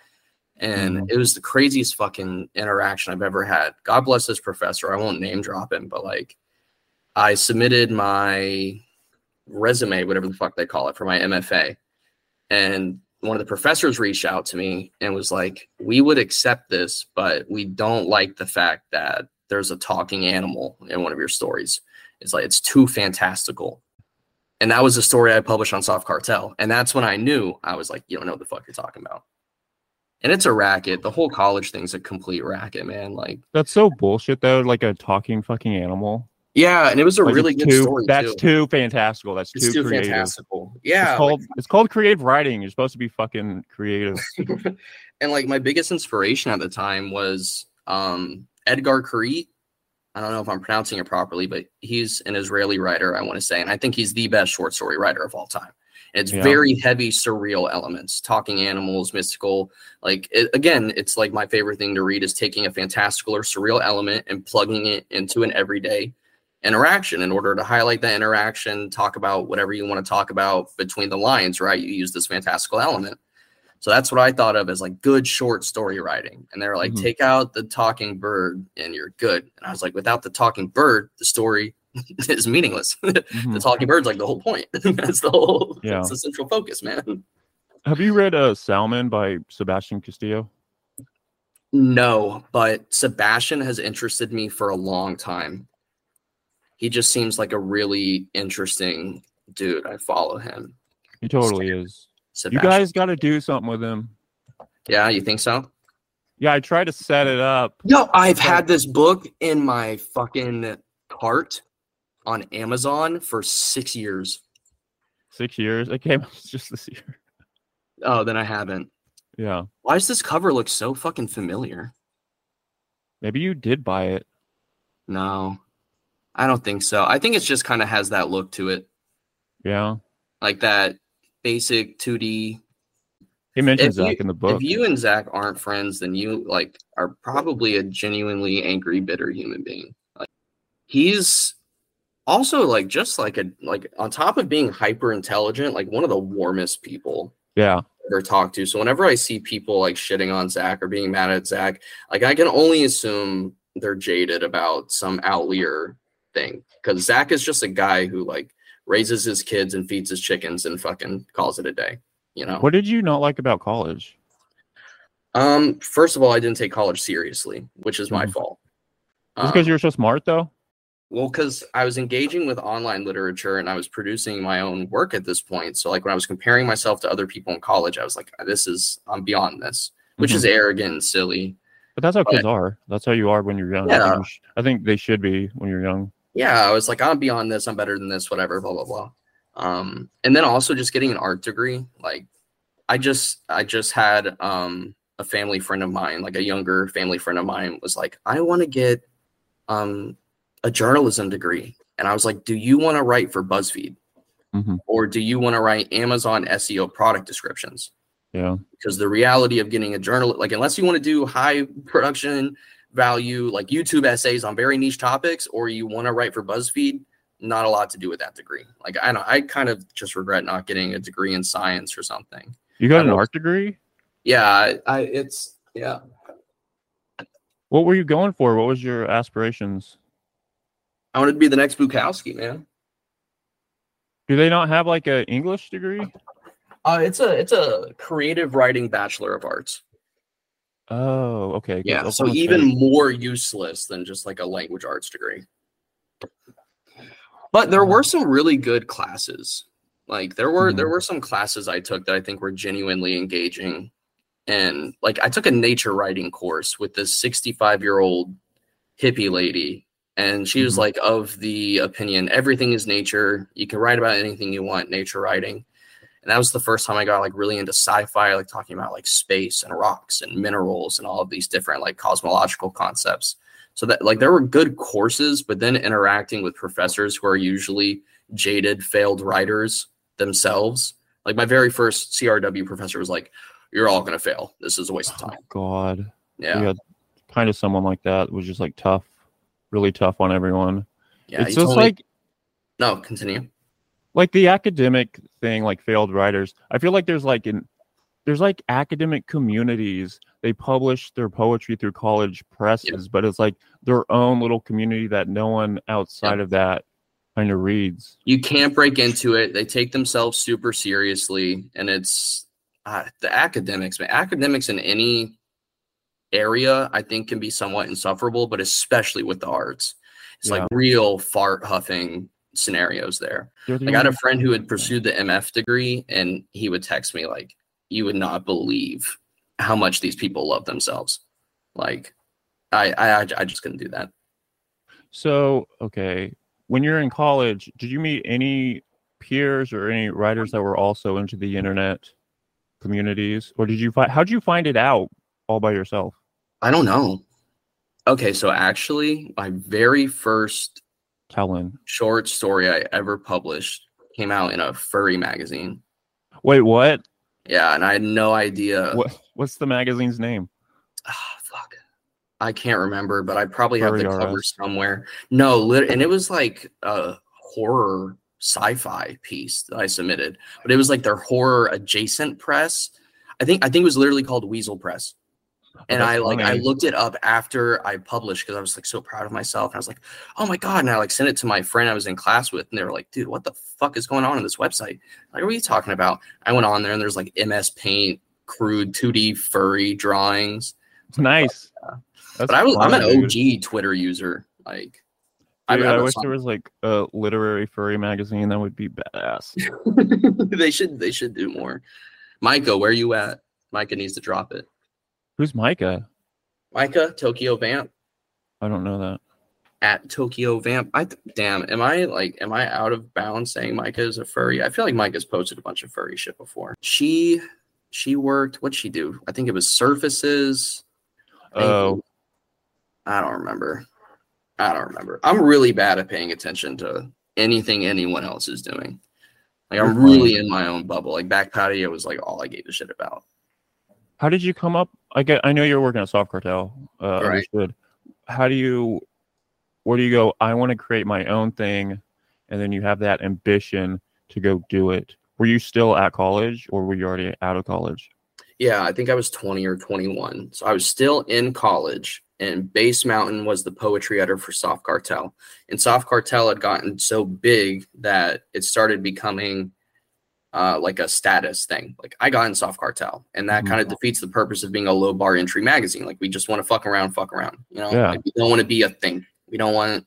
And Mhm. it was the craziest fucking interaction I've ever had. God bless this professor. I won't name drop him, but like I submitted my resume, whatever the fuck they call it, for my MFA. And one of the professors reached out to me and was like, We would accept this, but we don't like the fact that there's a talking animal in one of your stories. It's like, it's too fantastical. And that was a story I published on Soft Cartel. And that's when I knew I was like, you don't know what the fuck you're talking about. And it's a racket. The whole college thing's a complete racket, man. Like, that's so bullshit though like a talking fucking animal yeah, and it was a Like, really good too, story. that's too. too fantastical that's It's too, too creative fantastical. Yeah. it's called it's called creative writing you're supposed to be fucking creative and like my biggest inspiration at the time was um Etgar Keret. I don't know if I'm pronouncing it properly, but he's an Israeli writer, I want to say, and I think he's the best short story writer of all time. And it's Yeah. very heavy surreal elements, talking animals, mystical. Like it, again, it's like my favorite thing to read is taking a fantastical or surreal element and plugging it into an everyday interaction in order to highlight that interaction, talk about whatever you want to talk about between the lines, right? You use this fantastical element. So that's what I thought of as like good short story writing. And they're like, Mhm. take out the talking bird and you're good. And I was like, without the talking bird, the story is meaningless. the Mhm. talking bird's like the whole point. that's the whole, Yeah. that's the central focus, man. have you read uh salmon by sebastian castillo No, but Sebastian has interested me for a long time. He just seems like a really interesting dude. I follow him. he totally is you guys got to do something with him yeah, you think so? yeah i tried to set it up No, I've had this book in my fucking cart on Amazon for six years. Six years. It came out just this year. Oh, then I haven't. Yeah. Why does this cover look so fucking familiar? Maybe you did buy it. No, I don't think so. I think it's just kind of has that look to it, Yeah. like that basic 2D. He mentions If Zach you- in the book. If you and Zach aren't friends, then you like are probably a genuinely angry, bitter human being. Like he's also like just like a like on top of being hyper intelligent, like one of the warmest people yeah. ever talked to. So whenever I see people like shitting on Zach or being mad at Zach, like I can only assume they're jaded about some outlier thing. Because Zach is just a guy who like raises his kids and feeds his chickens and fucking calls it a day. You know. What did you not like about college? Um, first of all, I didn't take college seriously, which is my Mhm. fault. Just because Um, you're so smart, though. well, because I was engaging with online literature and I was producing my own work at this point. So, like when I was comparing myself to other people in college, I was like, "This is I'm beyond this," which is arrogant and silly. But that's how but- kids are. That's how you are when you're young. Yeah. you I think they should be when you're young. Yeah, I was like, "I'm beyond this. I'm better than this. Whatever." Blah blah blah. Um, and then also just getting an art degree. Like, I just I just had um a family friend of mine, like a younger family friend of mine, was like, "I want to get um a journalism degree," and I was like, "Do you want to write for BuzzFeed?" hmm or do you want to write Amazon SEO product descriptions? Yeah. Because the reality of getting a journal, like unless you want to do high production value, like YouTube essays on very niche topics, or you want to write for BuzzFeed, not a lot to do with that degree. Like I don't, I kind of just regret not getting a degree in science or something. You got an art degree? Yeah, I, I it's yeah. What were you going for? What was your aspirations? I wanted to be the next Bukowski, man. Do they not have like a English degree? Uh, it's a it's a creative writing bachelor of arts. Oh, okay. Yeah, so even State- more useless than just like a language arts degree. But there were some really good classes. Like there were there Mhm. were some classes I took that I think were genuinely engaging. And like I took a nature writing course with this 65 year old hippie lady. And she was Mhm. like of the opinion everything is nature. You can write about anything you want, nature writing. And that was the first time I got like really into sci-fi, like talking about like space and rocks and minerals and all of these different like cosmological concepts. So that like there were good courses, but then interacting with professors who are usually jaded, failed writers themselves. Like my very first CRW professor was like, "You're all gonna fail. This is a waste of Oh, time." God. Yeah, kind of someone like that was just like tough, really tough on everyone. yeah. it's just like no, continue. Like the academic thing, like failed writers. I feel like there's like in there's like academic communities. They publish their poetry through college presses, but it's like their own little community that no one outside of that kind of reads. You can't break into it. They take themselves super seriously, and it's uh, the academics. Man, academics in any area, I think, can be somewhat insufferable, but especially with the arts, it's like real fart huffing scenarios there. The I got a friend who had pursued the MF degree, and he would text me like, "You would not believe how much these people love themselves." Like, I I I just couldn't do that. So, okay, when you're in college, did you meet any peers or any writers that were also into the internet communities, or did you find? How did you find it out all by yourself? I don't know. Okay, so actually, my very first Kellen. short story I ever published came out in a furry magazine. Wait, what? Yeah, and I had no idea. What? What's the magazine's name? Ah, fuck. I can't remember, but I probably have the cover somewhere. No, lit- and it was like a horror sci-fi piece that I submitted, but it was like their horror adjacent press. I think I think it was literally called Weasel Press. And that's I like I looked it up after I published because I was like so proud of myself. And I was like, oh my god! And I like sent it to my friend I was in class with, and they were like, dude, what the fuck is going on in this website? Like, what are you talking about? I went on there and there's like MS Paint, crude 2D furry drawings. Nice. That's but I was I'm an dude. OG Twitter user. Like, Dude, I, I, I wish there was like a literary furry magazine that would be badass. they should they should do more. Micah, where are you at? Micah needs to drop it. Who's Micah? Micah, Tokyo Vamp. I don't know that. at Tokyo Vamp. I damn, am I like am I out of bounds saying Micah is a furry? I feel like Micah's posted a bunch of furry shit before. She she worked. What'd she do? I think it was surfaces. Oh, I don't remember. I don't remember. I'm really bad at paying attention to anything anyone else is doing. Like I'm really in my own bubble. Like back patio was like all I gave a shit about. How did you come up? I get. I know you're working at Soft Cartel. Uh, Right. Understood. How do you? Where do you go? I want to create my own thing, and then you have that ambition to go do it. Were you still at college, or were you already out of college? Yeah, I think I was 20 or 21. So I was still in college, and Base Mountain was the poetry editor for Soft Cartel. And Soft Cartel had gotten so big that it started becoming uh, like a status thing. Like I got in Soft Cartel, and that Mhm. kind of defeats the purpose of being a low bar entry magazine. Like we just want to fuck around, fuck around. You know, Yeah. Like, we don't want to be a thing. We don't want.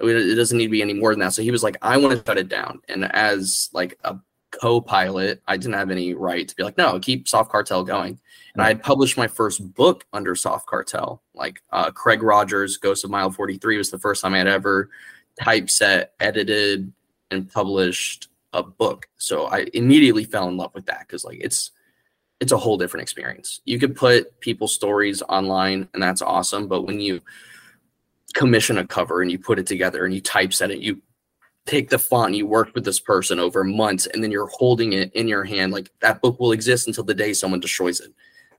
It doesn't need to be any more than that. So he was like, I want to shut it down. And as like a co-pilot, I didn't have any right to be like, no, keep Soft Cartel going. And I had published my first book under Soft Cartel. Like uh, Craig Rodgers, Ghost of Mile 43 was the first time I had ever typeset, edited, and published a book. So I immediately fell in love with that because like it's it's a whole different experience. You could put people's stories online and that's awesome, but when you commission a cover and you put it together and you typeset it, you take the font, you work with this person over months, and then you're holding it in your hand. Like that book will exist until the day someone destroys it.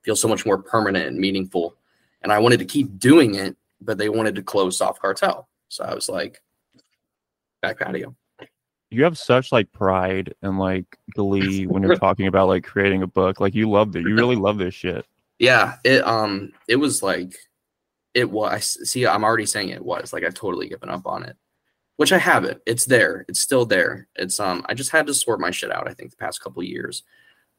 feels so much more permanent and meaningful. And I wanted to keep doing it, but they wanted to close Soft Cartel. So I was like, back patio. You have such like pride and like glee when you're talking about like creating a book. Like you love it. You really love this shit. Yeah, it um it was like it was see I'm already saying it was like I've totally given up on it. Which I haven't. It's there. It's still there. It's um I just had to sort my shit out I think the past couple years.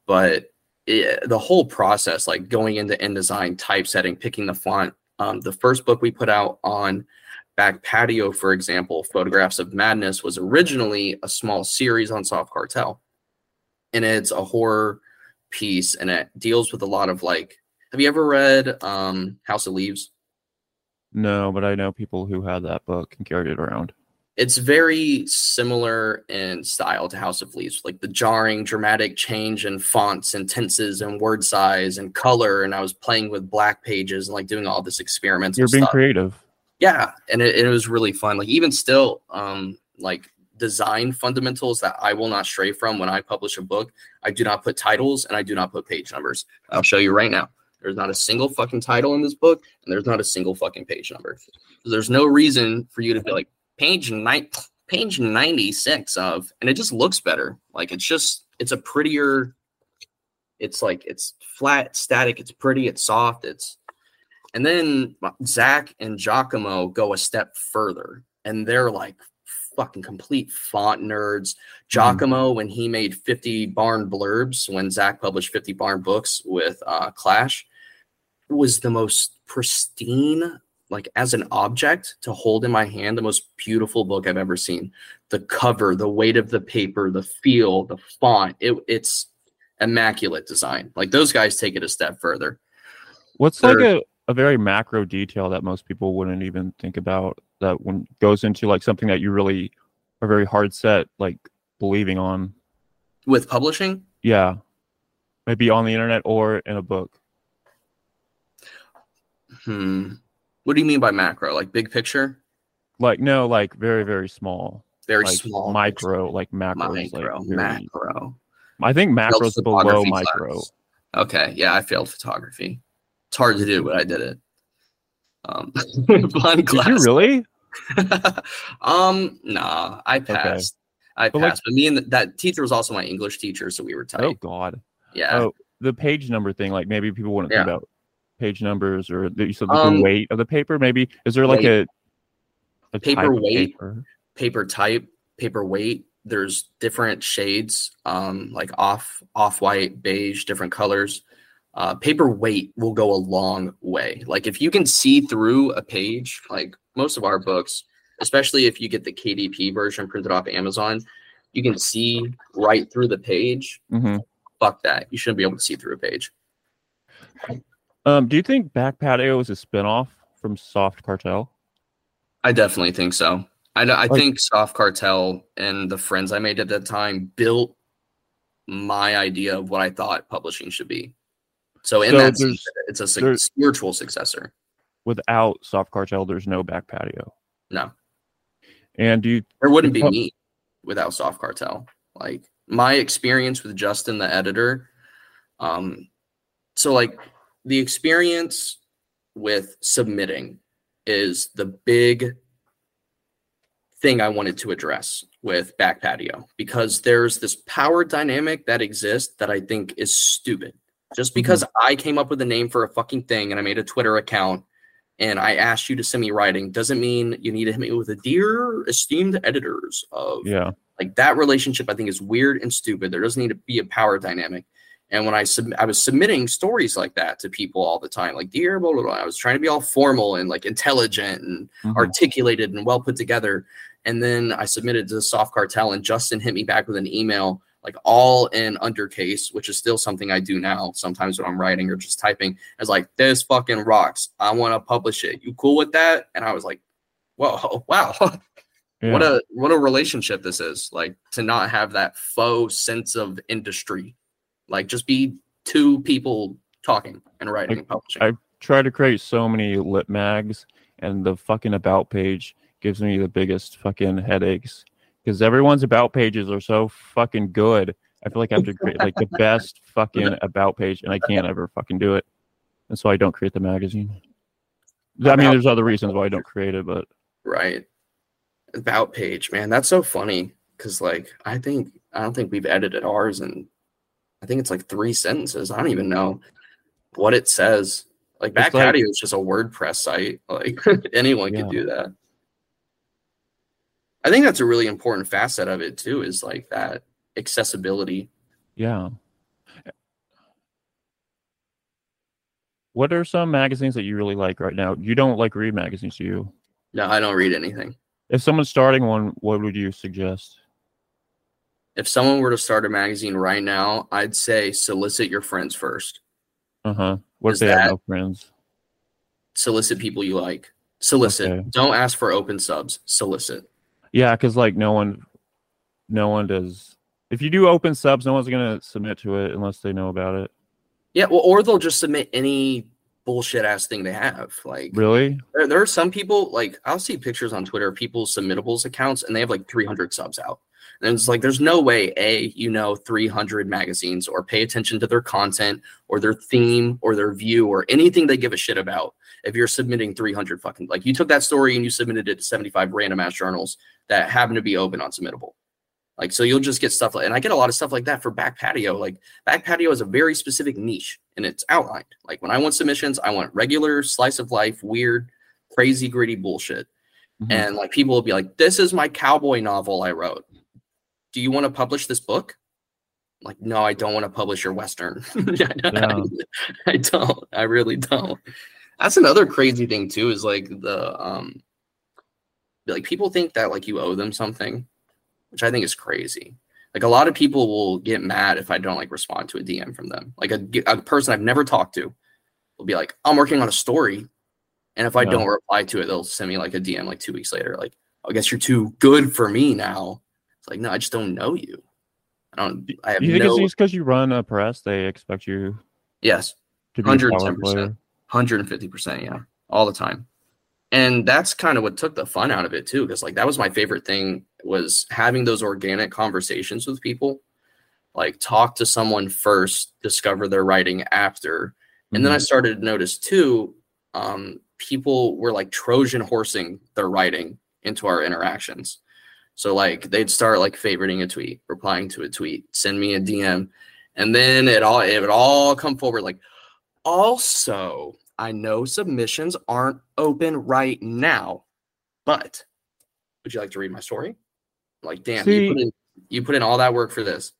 But it, the whole process like going into InDesign, typesetting, picking the font, um the first book we put out on back patio for example, Photographs of Madness was originally a small series on Soft Cartel. And it's a horror piece and it deals with a lot of like have you ever read um House of Leaves? No, but I know people who had that book and carried it around. It's very similar in style to House of Leaves, like the jarring, dramatic change in fonts and tenses and word size and color. And I was playing with black pages and like doing all this experimental You're being stuff. creative. Yeah, and it, it was really fun. Like even still, um, like design fundamentals that I will not stray from when I publish a book. I do not put titles and I do not put page numbers. I'll show you right now. There's not a single fucking title in this book, and there's not a single fucking page number. There's no reason for you to be like page nine, page ninety six of, and it just looks better. Like it's just it's a prettier. It's like it's flat, static. It's pretty. It's soft. It's and then Zach and Giacomo go a step further, and they're like fucking complete font nerds. Giacomo, when he made 50 barn blurbs, when Zach published 50 barn books with uh, Clash, was the most pristine, like as an object to hold in my hand, the most beautiful book I've ever seen. The cover, the weight of the paper, the feel, the font, it, it's immaculate design. Like those guys take it a step further. What's like They're- a, a very macro detail that most people wouldn't even think about that when goes into like something that you really are very hard set like believing on? With publishing, Yeah. Maybe on the internet or in a book. hmm. What do you mean by macro? Like big picture? Like no, like very, very small. Very like small. micro, like macro. is, like, macro. I think macro's below micro. class. Okay, yeah, I failed photography. It's hard to do, but I did it. Um, fun Did you really? um, nah, I passed. I But, like- passed. but me and th- that teacher was also my English teacher, so we were tight. Oh God. yeah. Oh, the page number thing. Like maybe people wouldn't Yeah. think about page numbers or the, you said the Um, weight of the paper. Maybe is there like a, a Paper weight? paper? paper type, paper weight. There's different shades, um, like off off white, beige, different colors. Uh, paper weight will go a long way. Like if you can see through a page, like most of our books, especially if you get the KDP version printed off Amazon, you can see right through the page. hmm Fuck that. You shouldn't be able to see through a page. Um, do you think Back Patio is a spinoff from Soft Cartel? I definitely think so. I, I Like- think Soft Cartel and the friends I made at that time built my idea of what I thought publishing should be. So in So that sense, it's a su- spiritual successor. Without Soft Cartel, there's no back patio. No, And do you there wouldn't be me without Soft Cartel. Like my experience with Justin, the editor. Um, so like the experience with submitting is the big thing I wanted to address with back patio because there's this power dynamic that exists that I think is stupid. Just because I came up with a name for a fucking thing and I made a Twitter account and I asked you to send me writing doesn't mean you need to hit me with a dear esteemed editors of yeah. like that relationship I think is weird and stupid. There doesn't need to be a power dynamic. And when I sub- I was submitting stories like that to people all the time, like dear blah blah blah. I was trying to be all formal and like intelligent and Mhm. articulated and well put together. And then I submitted to the soft cartel, and Justin hit me back with an email, like all in undercase, which is still something I do now sometimes when I'm writing or just typing. It's like, this fucking rocks. I want to publish it. You cool with that? And I was like, whoa, wow. Yeah. What a what a relationship this is. Like to not have that faux sense of industry. Like just be two people talking and writing Like, and publishing. I try to create so many lit mags, and the fucking about page gives me the biggest fucking headaches because everyone's about pages are so fucking good. I feel like I have to create like the best fucking about page, and I can't ever fucking do it. And so I don't create the magazine. I mean, there's other reasons why I don't create it, but Right. About page, man. That's so funny. Cause like I think I don't think we've edited ours and I think it's like three sentences. I don't even know what it says. Like Back It's like- Patio is just a WordPress site. Like anyone Yeah. could do that. I think that's a really important facet of it too, is like that accessibility. yeah. What are some magazines that you really like right now? You don't like read magazines, do you? No, I don't read anything. If someone's starting one, what would you suggest? If someone were to start a magazine right now, I'd say solicit your friends first. Uh huh. What if they that- have no friends? Solicit people you like. Solicit. Okay. Don't ask for open subs. Solicit. Yeah, because like no one, no one does. If you do open subs, no one's gonna submit to it unless they know about it. Yeah, well, or they'll just submit any bullshit ass thing they have. Like Really? there, there are some people like I'll see pictures on Twitter of people's submittables accounts and they have like 300 subs out. And it's like there's no way a you know 300 magazines or pay attention to their content or their theme or their view or anything they give a shit about. If you're submitting 300 fucking like you took that story and you submitted it to 75 random ass journals that happen to be open on submittable. Like so you'll just get stuff like and I get a lot of stuff like that for back patio. Like back patio is a very specific niche and it's outlined. Like when I want submissions, I want regular slice of life, weird, crazy, gritty bullshit. Mhm. And like people will be like, This is my cowboy novel I wrote. Do you want to publish this book? Like, no, I don't want to publish your Western. Yeah. I don't. I really don't. That's another crazy thing too, is like the um like people think that like you owe them something, which I think is crazy. Like a lot of people will get mad if I don't like respond to a DM from them. Like a, a person I've never talked to will be like, I'm working on a story. And if I Yeah. don't reply to it, they'll send me like a DM like two weeks later, like, I guess you're too good for me now. It's like, no, I just don't know you. I don't I have no you think no it's because you run a press, they expect you yes, to be a power 110%. player? 150%, yeah, all the time. And that's kind of what took the fun out of it too, because like that was my favorite thing was having those organic conversations with people. Like talk to someone first, discover their writing after. And then I Mhm. started to notice too, um, people were like Trojan horsing their writing into our interactions. So like they'd start like favoriting a tweet, replying to a tweet, send me a DM, and then it all it would all come forward like, also, I know submissions aren't open right now, but would you like to read my story? Like, damn, See- you put in you put in all that work for this.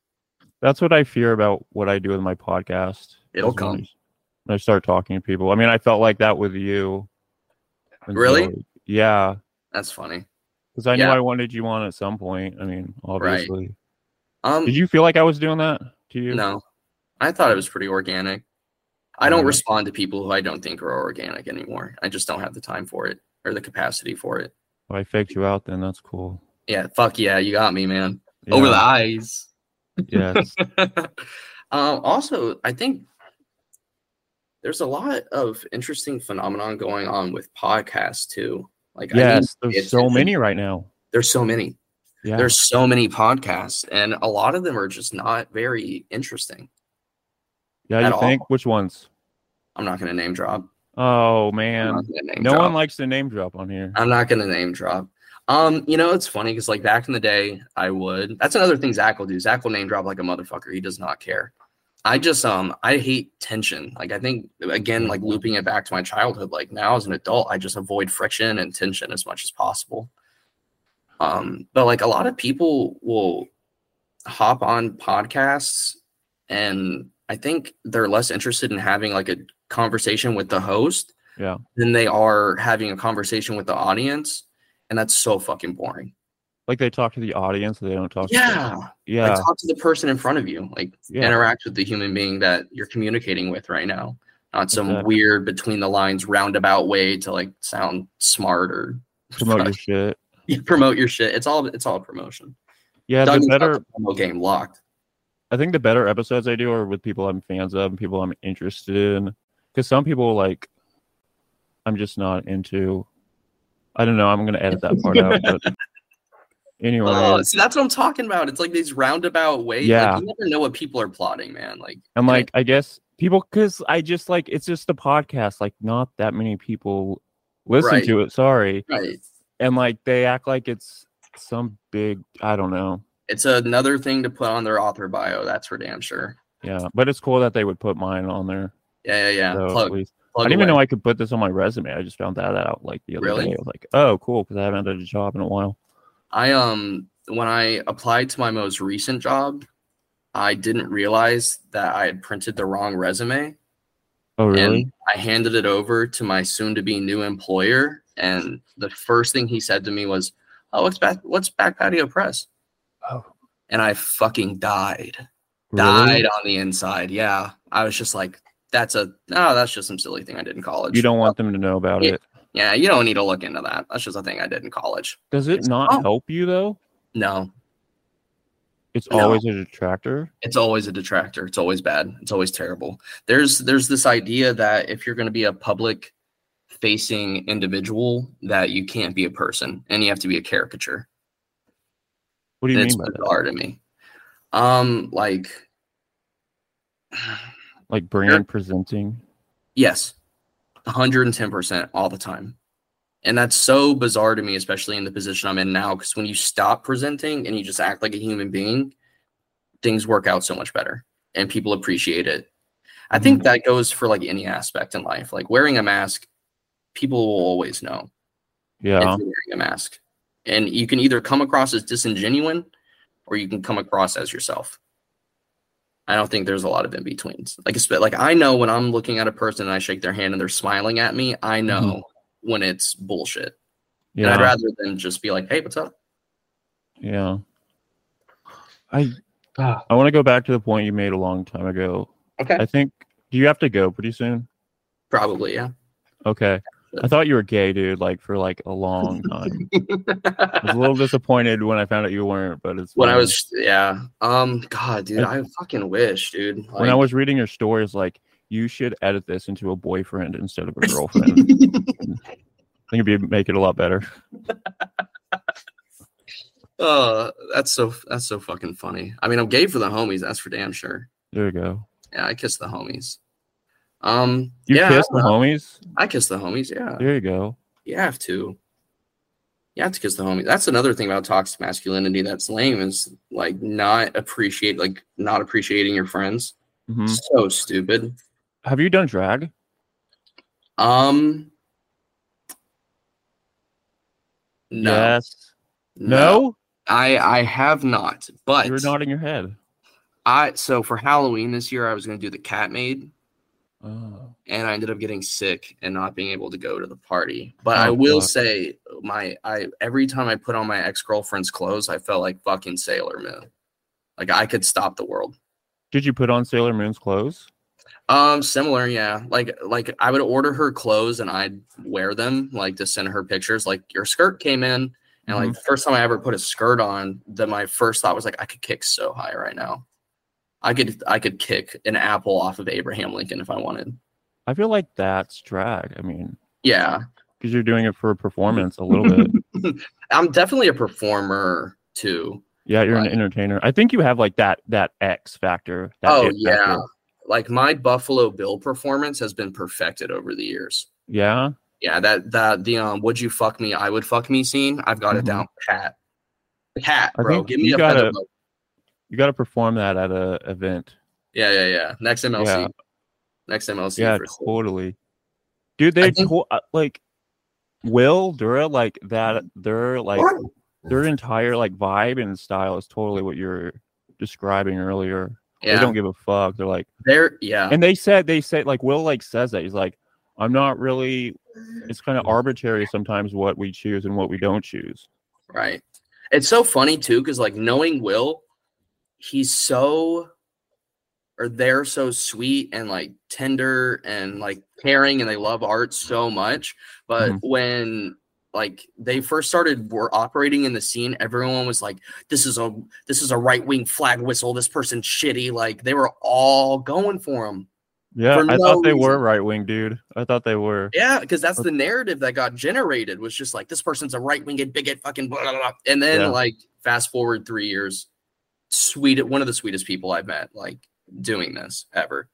That's what I fear about what I do with my podcast. It'll when come. I- When I start talking to people. I mean, I felt like that with you. Really? so, yeah, That's funny. because I knew I wanted you on at some point. I mean, obviously. Um, Did you feel like I was doing that to you? No, I thought it was pretty organic. I don't respond to people who I don't think are organic anymore. I just don't have the time for it or the capacity for it. Oh, I faked you out. Then that's cool. Yeah, fuck yeah, you got me, man. Over the eyes. Yes. um, also, I think there's a lot of interesting phenomenon going on with podcasts too. Like, yes. There's so many right now. There's so many. Yeah. There's so many podcasts, and a lot of them are just not very interesting. Yeah. You think which ones? I'm not going to name drop. Oh man. not gonna name No drop. one likes to name drop on here. I'm not gonna name drop. Um, you know, it's funny because like back in the day, I would. That's another thing Zach will do. Zach will name drop like a motherfucker. He does not care. I just um I hate tension. Like I think again, like looping it back to my childhood, like now as an adult, I just avoid friction and tension as much as possible. Um, but like a lot of people will hop on podcasts and I think they're less interested in having like a conversation with the host Yeah. than they are having a conversation with the audience. And that's so fucking boring. Like they talk to the audience, they don't talk. To Yeah. the, yeah. Like talk to the person in front of you. Like Yeah. interact with the human being that you're communicating with right now. Not some Exactly. weird between the lines roundabout way to like sound smart or Promote your shit. You promote your shit. It's all it's all promotion. Yeah. The Doug's got better. promo game locked. I think the better episodes I do are with people I'm fans of and people I'm interested in. Because some people like, I'm just not into. I don't know. I'm gonna edit that part out. But anyway, Oh, see, that's what I'm talking about. It's like these roundabout ways. Yeah. Like, you never know what people are plotting, man. Like and like I guess people, because I just like it's just a podcast. Like not that many people listen Right. to it. Sorry, right. and like they act like it's some big. I don't know. It's another thing to put on their author bio. That's for damn sure. Yeah, but it's cool that they would put mine on there. Yeah, yeah, yeah. so plug, plug I didn't even know I could put this on my resume. I just found that out like the other Really? day. I was like, oh, cool, because I haven't had a job in a while. I um when I applied to my most recent job, I didn't realize that I had printed the wrong resume. Oh, really? And I handed it over to my soon to be new employer. And the first thing he said to me was, Oh, what's back what's back patio press? Oh. And I fucking died. Really? Died on the inside. Yeah. I was just like, that's a no, that's just some silly thing I did in college. You don't want them to know about Yeah. it. Yeah, you don't need to look into that. That's just a thing I did in college. Does it It's- not oh. help you though? No, It's No. always a detractor. it's always a detractor it's always bad it's always terrible there's there's this idea that if you're going to be a public facing individual that you can't be a person and you have to be a caricature What do you it's mean by that? bizarre to me. Um like Like brand presenting? yes. 110% all the time. And that's so bizarre to me especially in the position i'm in now because when you stop presenting and you just act like a human being things work out so much better and people appreciate it. I think that goes for like any aspect in life. Like wearing a mask people will always know. Yeah. if you're wearing a mask and you can either come across as disingenuine or you can come across as yourself. I don't think there's a lot of in betweens like like i know when i'm looking at a person and i shake their hand and they're smiling at me i mm-hmm. know when it's bullshit. And i'd rather than just be like hey what's up? Yeah. I ah. I want to go back to the point you made a long time ago. okay. I think do you have to go pretty soon? probably yeah. Okay. I thought you were gay, dude, like for like a long time. I was a little disappointed when I found out you weren't, but it's when i was yeah um god dude i fucking wish dude when I was reading your stories, like you should edit this into a boyfriend instead of a girlfriend. I think it'd be make it a lot better. Oh, that's so that's so fucking funny. I mean, I'm gay for the homies. That's for damn sure. There you go. Yeah, I kiss the homies. Um, You yeah, kiss the homies. I kiss the homies. Yeah, There you go. you have to. You have to kiss the homies. That's another thing about toxic masculinity that's lame is like not appreciate like not appreciating your friends. hmm So stupid. Have you done drag? Um, no, Yes. No. I I have not, but you're nodding your head. I so for Halloween this year I was gonna do the cat maid. Oh. and I ended up getting sick and not being able to go to the party. But I Oh, will fuck. say my I every time I put on my ex-girlfriend's clothes, I felt like fucking Sailor Moon. Like I could stop the world. Did you put on Sailor Moon's clothes? Um, similar, yeah. Like like I would order her clothes and I'd wear them, like to send her pictures. Like your skirt came in, and like Mhm. the first time I ever put a skirt on, then my first thought was like, I could kick so high right now. I could I could kick an apple off of Abraham Lincoln if I wanted. I feel like that's drag. I mean, Yeah. because you're doing it for a performance a little bit. I'm definitely a performer too. Yeah, you're Right. an entertainer. I think you have like that that X factor. That Oh yeah. factor. Like my Buffalo Bill performance has been perfected over the years. Yeah. Yeah, that that the um would you fuck me, I would fuck me scene. I've got Mhm. it down pat. Pat, bro. Give me a gotta-. You got to perform that at a event. Yeah, yeah, yeah. Next MLC. Yeah. Next MLC yeah, totally. Dude, they think- to- uh, like Will Dura like that. Their like their entire like vibe and style is totally what you're describing earlier. They don't give a fuck. They're like, They're yeah. and they said they said like Will like says that he's like, I'm not really. It's kind of arbitrary sometimes what we choose and what we don't choose. Right. It's so funny too, because like knowing Will, he's so or they're so sweet and like tender and like caring and they love art so much. But Mhm. when like they first started were operating in the scene, everyone was like, This is a this is a right wing flag whistle, this person's shitty. Like they were all going for him. Yeah, For I no thought they were right wing, dude. I thought they were. Yeah, because that's the narrative that got generated was just like this person's a right winged bigot, fucking blah, blah, blah. And then Yeah. like fast forward three years, sweet one of the sweetest people I've met, like doing this ever.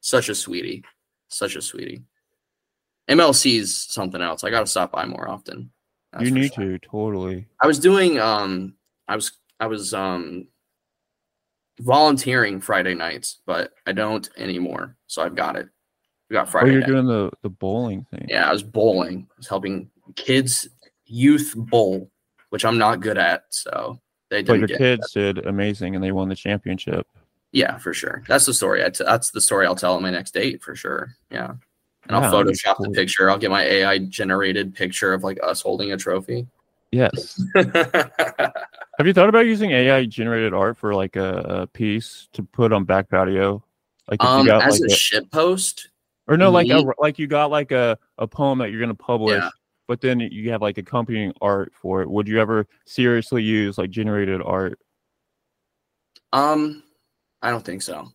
Such a sweetie. Such a sweetie. MLC's something else. I gotta stop by more often. You need sure. to totally. I was doing um I was I was um volunteering Friday nights, but I don't anymore. So I've got it. We got Friday. Oh, you're night. doing the the bowling thing. Yeah, I was bowling. I was helping kids youth bowl, which I'm not good at. So they but your kids did amazing and they won the championship. Yeah, for sure. That's the story. I t- that's the story I'll tell on my next date for sure. Yeah. And I'll Yeah, that'd be Photoshop the picture. I'll get my AI generated picture of like us holding a trophy. Yes. Have you thought about using AI generated art for like a, a piece to put on back patio? Like um, got as like a a, shit post, or no, like a, like you got like a, a poem that you're gonna publish, Yeah. But then you have like accompanying art for it. Would you ever seriously use like generated art? um, I don't think so.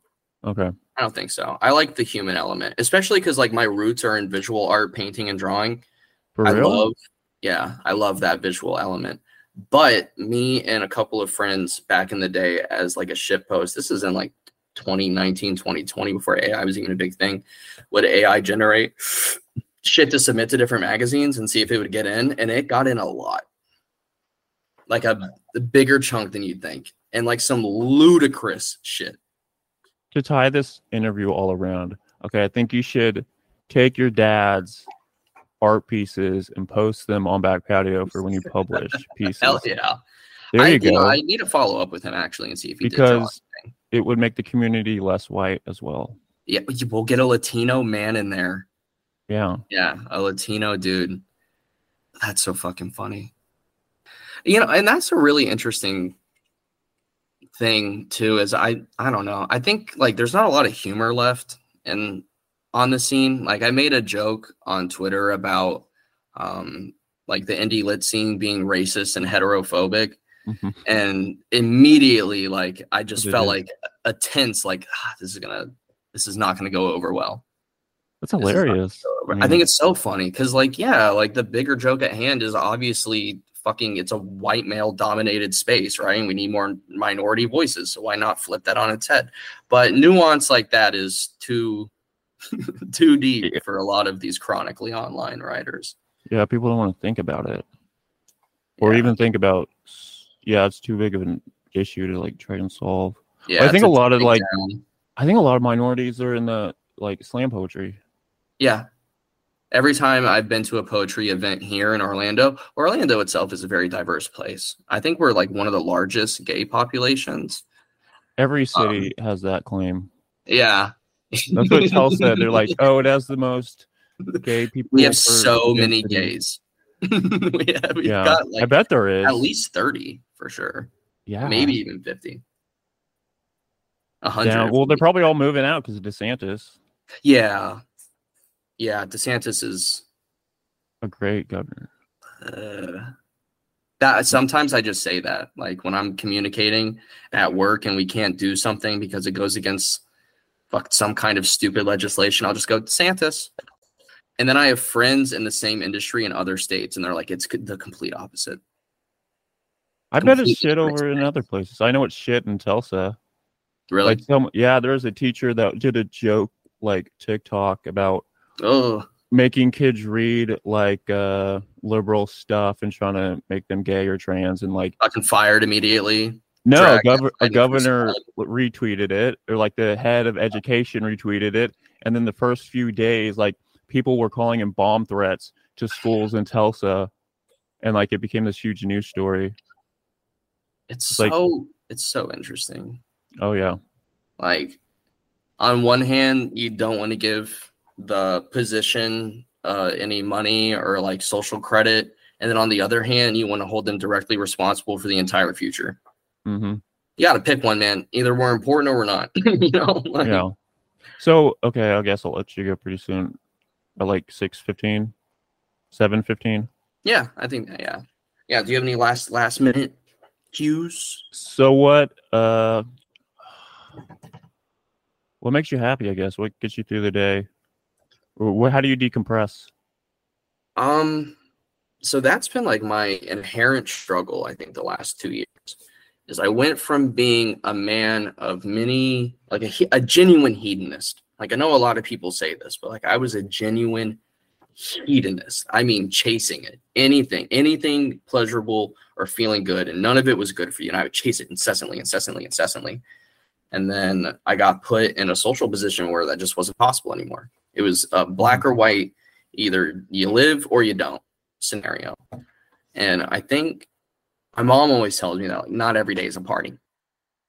Okay. I don't think so. I like the human element, especially because like my roots are in visual art, painting, and drawing. For I real? love, yeah, I love that visual element. But me and a couple of friends back in the day, as like a ship post, this is in like 2019, 2020, before AI was even a big thing, would AI generate shit to submit to different magazines and see if it would get in? And it got in a lot, like a, a bigger chunk than you'd think, and like some ludicrous shit. to tie this interview all around, okay, I think you should take your dad's art pieces and post them on back patio for when you publish pieces. Hell yeah. There I, you go. know, I need to follow up with him actually and see if he because it would make the community less white as well. Yeah, we'll get a Latino man in there. Yeah. Yeah, a Latino dude. That's so fucking funny. You know, and that's a really interesting thing too. Is I I don't know. I think like there's not a lot of humor left in on the scene. Like I made a joke on Twitter about um like the indie lit scene being racist and heterophobic, Mhm. and immediately like I just felt like a tense like ah, this is gonna this is not gonna go over well. That's hilarious. I think it's so funny because, like, yeah, like the bigger joke at hand is obviously fucking it's a white male dominated space, right? And we need more minority voices. So why not flip that on its head? But nuance like that is too too deep Yeah. for a lot of these chronically online writers. yeah, people don't want to think about it. Or Yeah. even think about yeah, it's too big of an issue to like try and solve. Yeah, I think a lot of, like- down- I think a lot of minorities are in the like slam poetry. Yeah. Every time I've been to a poetry event here in Orlando, Orlando itself is a very diverse place. I think we're like one of the largest gay populations. Every Um, city has that claim. Yeah. That's what Tell said. They're like, oh, it has the most gay people. We have so many density." gays. we have, we've Yeah, got I bet there is. at least 30 for sure. yeah, Maybe even 50. A hundred. Down. Well, they're probably all moving out because of DeSantis, yeah, yeah. DeSantis is a great governor. uh, that. Sometimes I just say that, like when I'm communicating at work and we can't do something because it goes against fuck some kind of stupid legislation. I'll just go DeSantis. And then I have friends in the same industry in other states, and they're like, it's the complete opposite. I bet it's shit over in other places. I know it's shit in Tulsa. Really? Like, some, yeah, there was a teacher that did a joke like TikTok about oh, making kids read like uh liberal stuff and trying to make them gay or trans and like fucking fired immediately. no a, gov- a governor retweeted it or like the head of education retweeted it and then the first few days like people were calling him bomb threats to schools in Tulsa and like it became this huge news story It's It's like- so it's so interesting. oh yeah Like on one hand, you don't want to give the position uh, any money or like social credit, and then on the other hand, you want to hold them directly responsible for the entire future. hmm You got to pick one, man. Either we're important or we're not. you know? Like, yeah so okay i guess i'll let you go pretty soon at like 6 15 7 15 yeah, I think yeah, yeah. Do you have any last last minute cues? So what uh what makes you happy, I guess? What gets you through the day? How do you decompress? Um, so that's been like my inherent struggle, I think, the last two years. Is I went from being a man of many, like a, a genuine hedonist. Like I know a lot of people say this, but like I was a genuine hedonist. I mean, chasing it, anything, anything pleasurable or feeling good, and none of it was good for you. And I would chase it incessantly, incessantly, incessantly. And then I got put in a social position where that just wasn't possible anymore. It was uh, black or white either you live or you don't scenario. And I think my mom always tells me that like not every day is a party,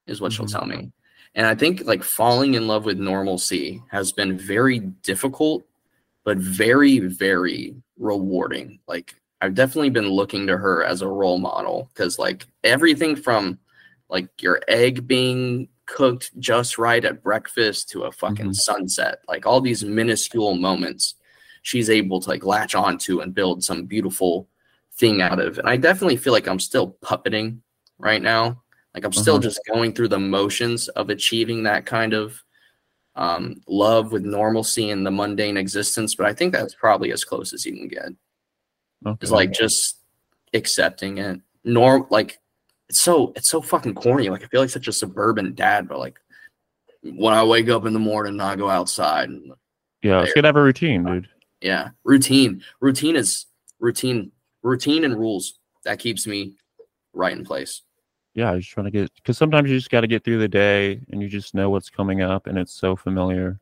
is what she'll Mhm. tell me. And I think like falling in love with normalcy has been very difficult, but very, very rewarding. Like I've definitely been looking to her as a role model because like everything from like your egg being cooked just right at breakfast to a fucking Mhm. sunset, like all these minuscule moments she's able to like latch onto and build some beautiful thing out of. And I definitely feel like I'm still puppeting right now. Like I'm still Uh-huh. just going through the motions of achieving that kind of um, love with normalcy in the mundane existence. But I think that's probably as close as you can get. Okay. Is like just accepting it. Norm like it's so it's so fucking corny. Like I feel like such a suburban dad, but like when I wake up in the morning, I go outside and yeah, it's to have a routine, dude. yeah, routine. Routine is routine. Routine and rules that keeps me right in place. Yeah, you're just trying to get because sometimes you just got to get through the day and you just know what's coming up and it's so familiar.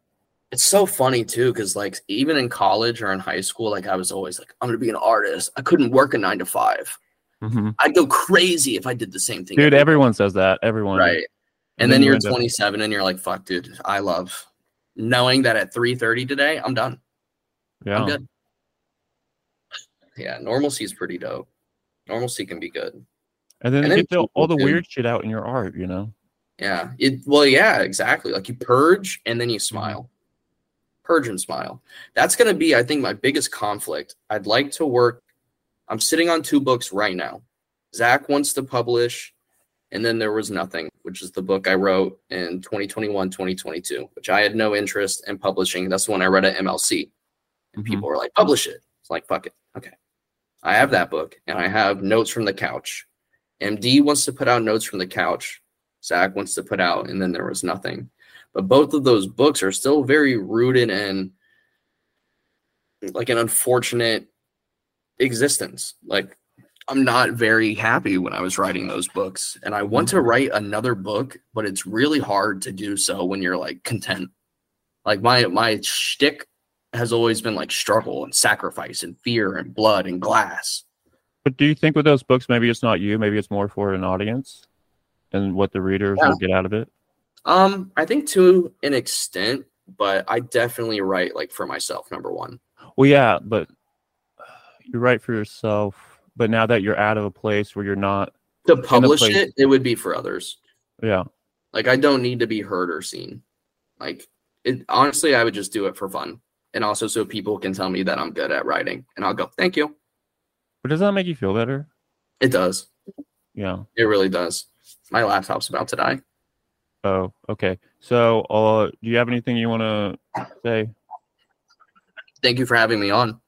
It's so funny too, because like even in college or in high school, like I was always like, I'm gonna be an artist. I couldn't work a nine to five. Hmm I'd go crazy if I did the same thing. Dude, every- everyone says that. Everyone. right. And, And then, then you you're end up- 27 and you're like, fuck, dude, I love knowing that at 3:30 today, I'm done. Yeah. I'm good. Yeah, normalcy is pretty dope. Normalcy can be good. And then And you then all the weird shit out in your art, you know? Yeah. It well, yeah, exactly. Like you purge and then you Mm-hmm. smile. Purge and smile. That's gonna be, I think, my biggest conflict. I'd like to work. I'm sitting on two books right now. Zach wants to publish, and then there was nothing, which is the book I wrote in 2021, 2022, which I had no interest in publishing. That's the one I read at MLC. And Mhm. people were like, publish it. It's like, fuck it. Okay. I have that book and I have notes from the couch. MD wants to put out notes from the couch. Zach wants to put out, and then there was nothing. But both of those books are still very rooted in like an unfortunate existence. Like I'm not very happy when I was writing those books, and I want to write another book, but it's really hard to do so when you're like content. Like my my shtick has always been like struggle and sacrifice and fear and blood and glass. But do you think with those books, maybe it's not you, maybe it's more for an audience and what the readers Yeah. will get out of it? Um, I think to an extent, but I definitely write like for myself. Number one. Well, yeah, but you write for yourself. But now that you're out of a place where you're not, To publish place- it, it would be for others. yeah, Like I don't need to be heard or seen. Like it honestly, I would just do it for fun. And also so people can tell me that I'm good at writing. And I'll go, thank you. But does that make you feel better? It does. Yeah. It really does. My laptop's about to die. Oh, okay. So, uh, do you have anything you want to say? Thank you for having me on.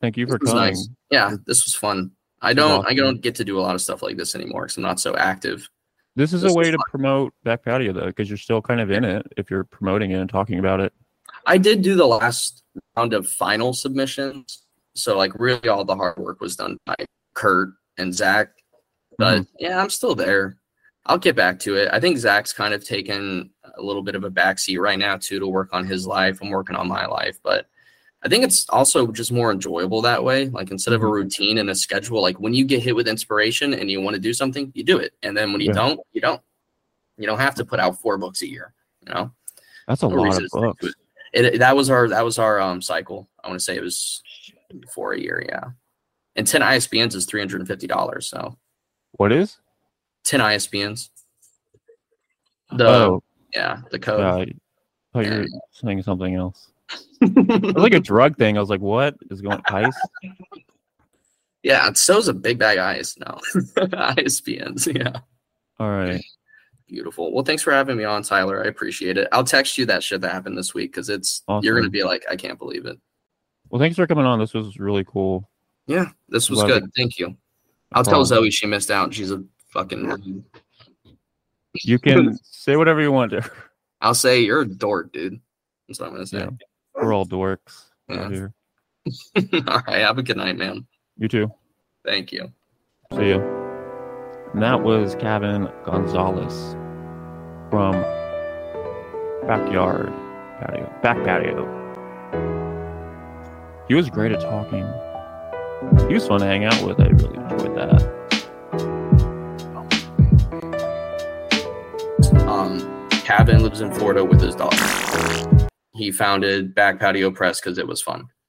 Thank you for This was coming. nice. Yeah, this was fun. I don't I don't get to do a lot of stuff like this anymore because I'm not so active. This is This a way to fun. promote back patio though, because you're still kind of in it if you're promoting it and talking about it. I did do the last round of final submissions. So like really all the hard work was done by Kurt and Zach. But mm-hmm. yeah, I'm still there. I'll get back to it. I think Zach's kind of taken a little bit of a backseat right now too to work on his life. I'm working on my life, but I think it's also just more enjoyable that way. Like instead of a Mhm. routine and a schedule, like when you get hit with inspiration and you want to do something, you do it. And then when you Yeah. don't, you don't. You don't have to put out four books a year, you know? That's a No lot of books. it. It, that was our that was our um cycle. I want to say it was for a year, yeah. And 10 ISBNs is $350. So What is? 10 ISBNs. The oh, yeah, the code. God. I thought you Yeah. were saying something else. It was like a drug thing. I was like, what is going ice? yeah, so's a big bag of ice now. ISBNs, yeah. All right. Beautiful. Well, thanks for having me on, Tyler. I appreciate it. I'll text you that shit that happened this week because it's you're gonna be like, I can't believe it. Well, thanks for coming on. This was really cool. Yeah, this was Love good. Thank you. I'll tell. Zoe she missed out. She's a fucking. You can say whatever you want. To. I'll say you're a dork, dude. That's what I'm gonna say. Yeah. We're all dorks Yeah. here. All right. Have a good night, man. You too. Thank you. See you. And that was Kevin Gonzalez from Backyard Patio. Back Patio. He was great at talking. He was fun to hang out with. I really enjoyed that. Um, Cavin lives in Florida with his dog. He founded Back Patio Press because it was fun.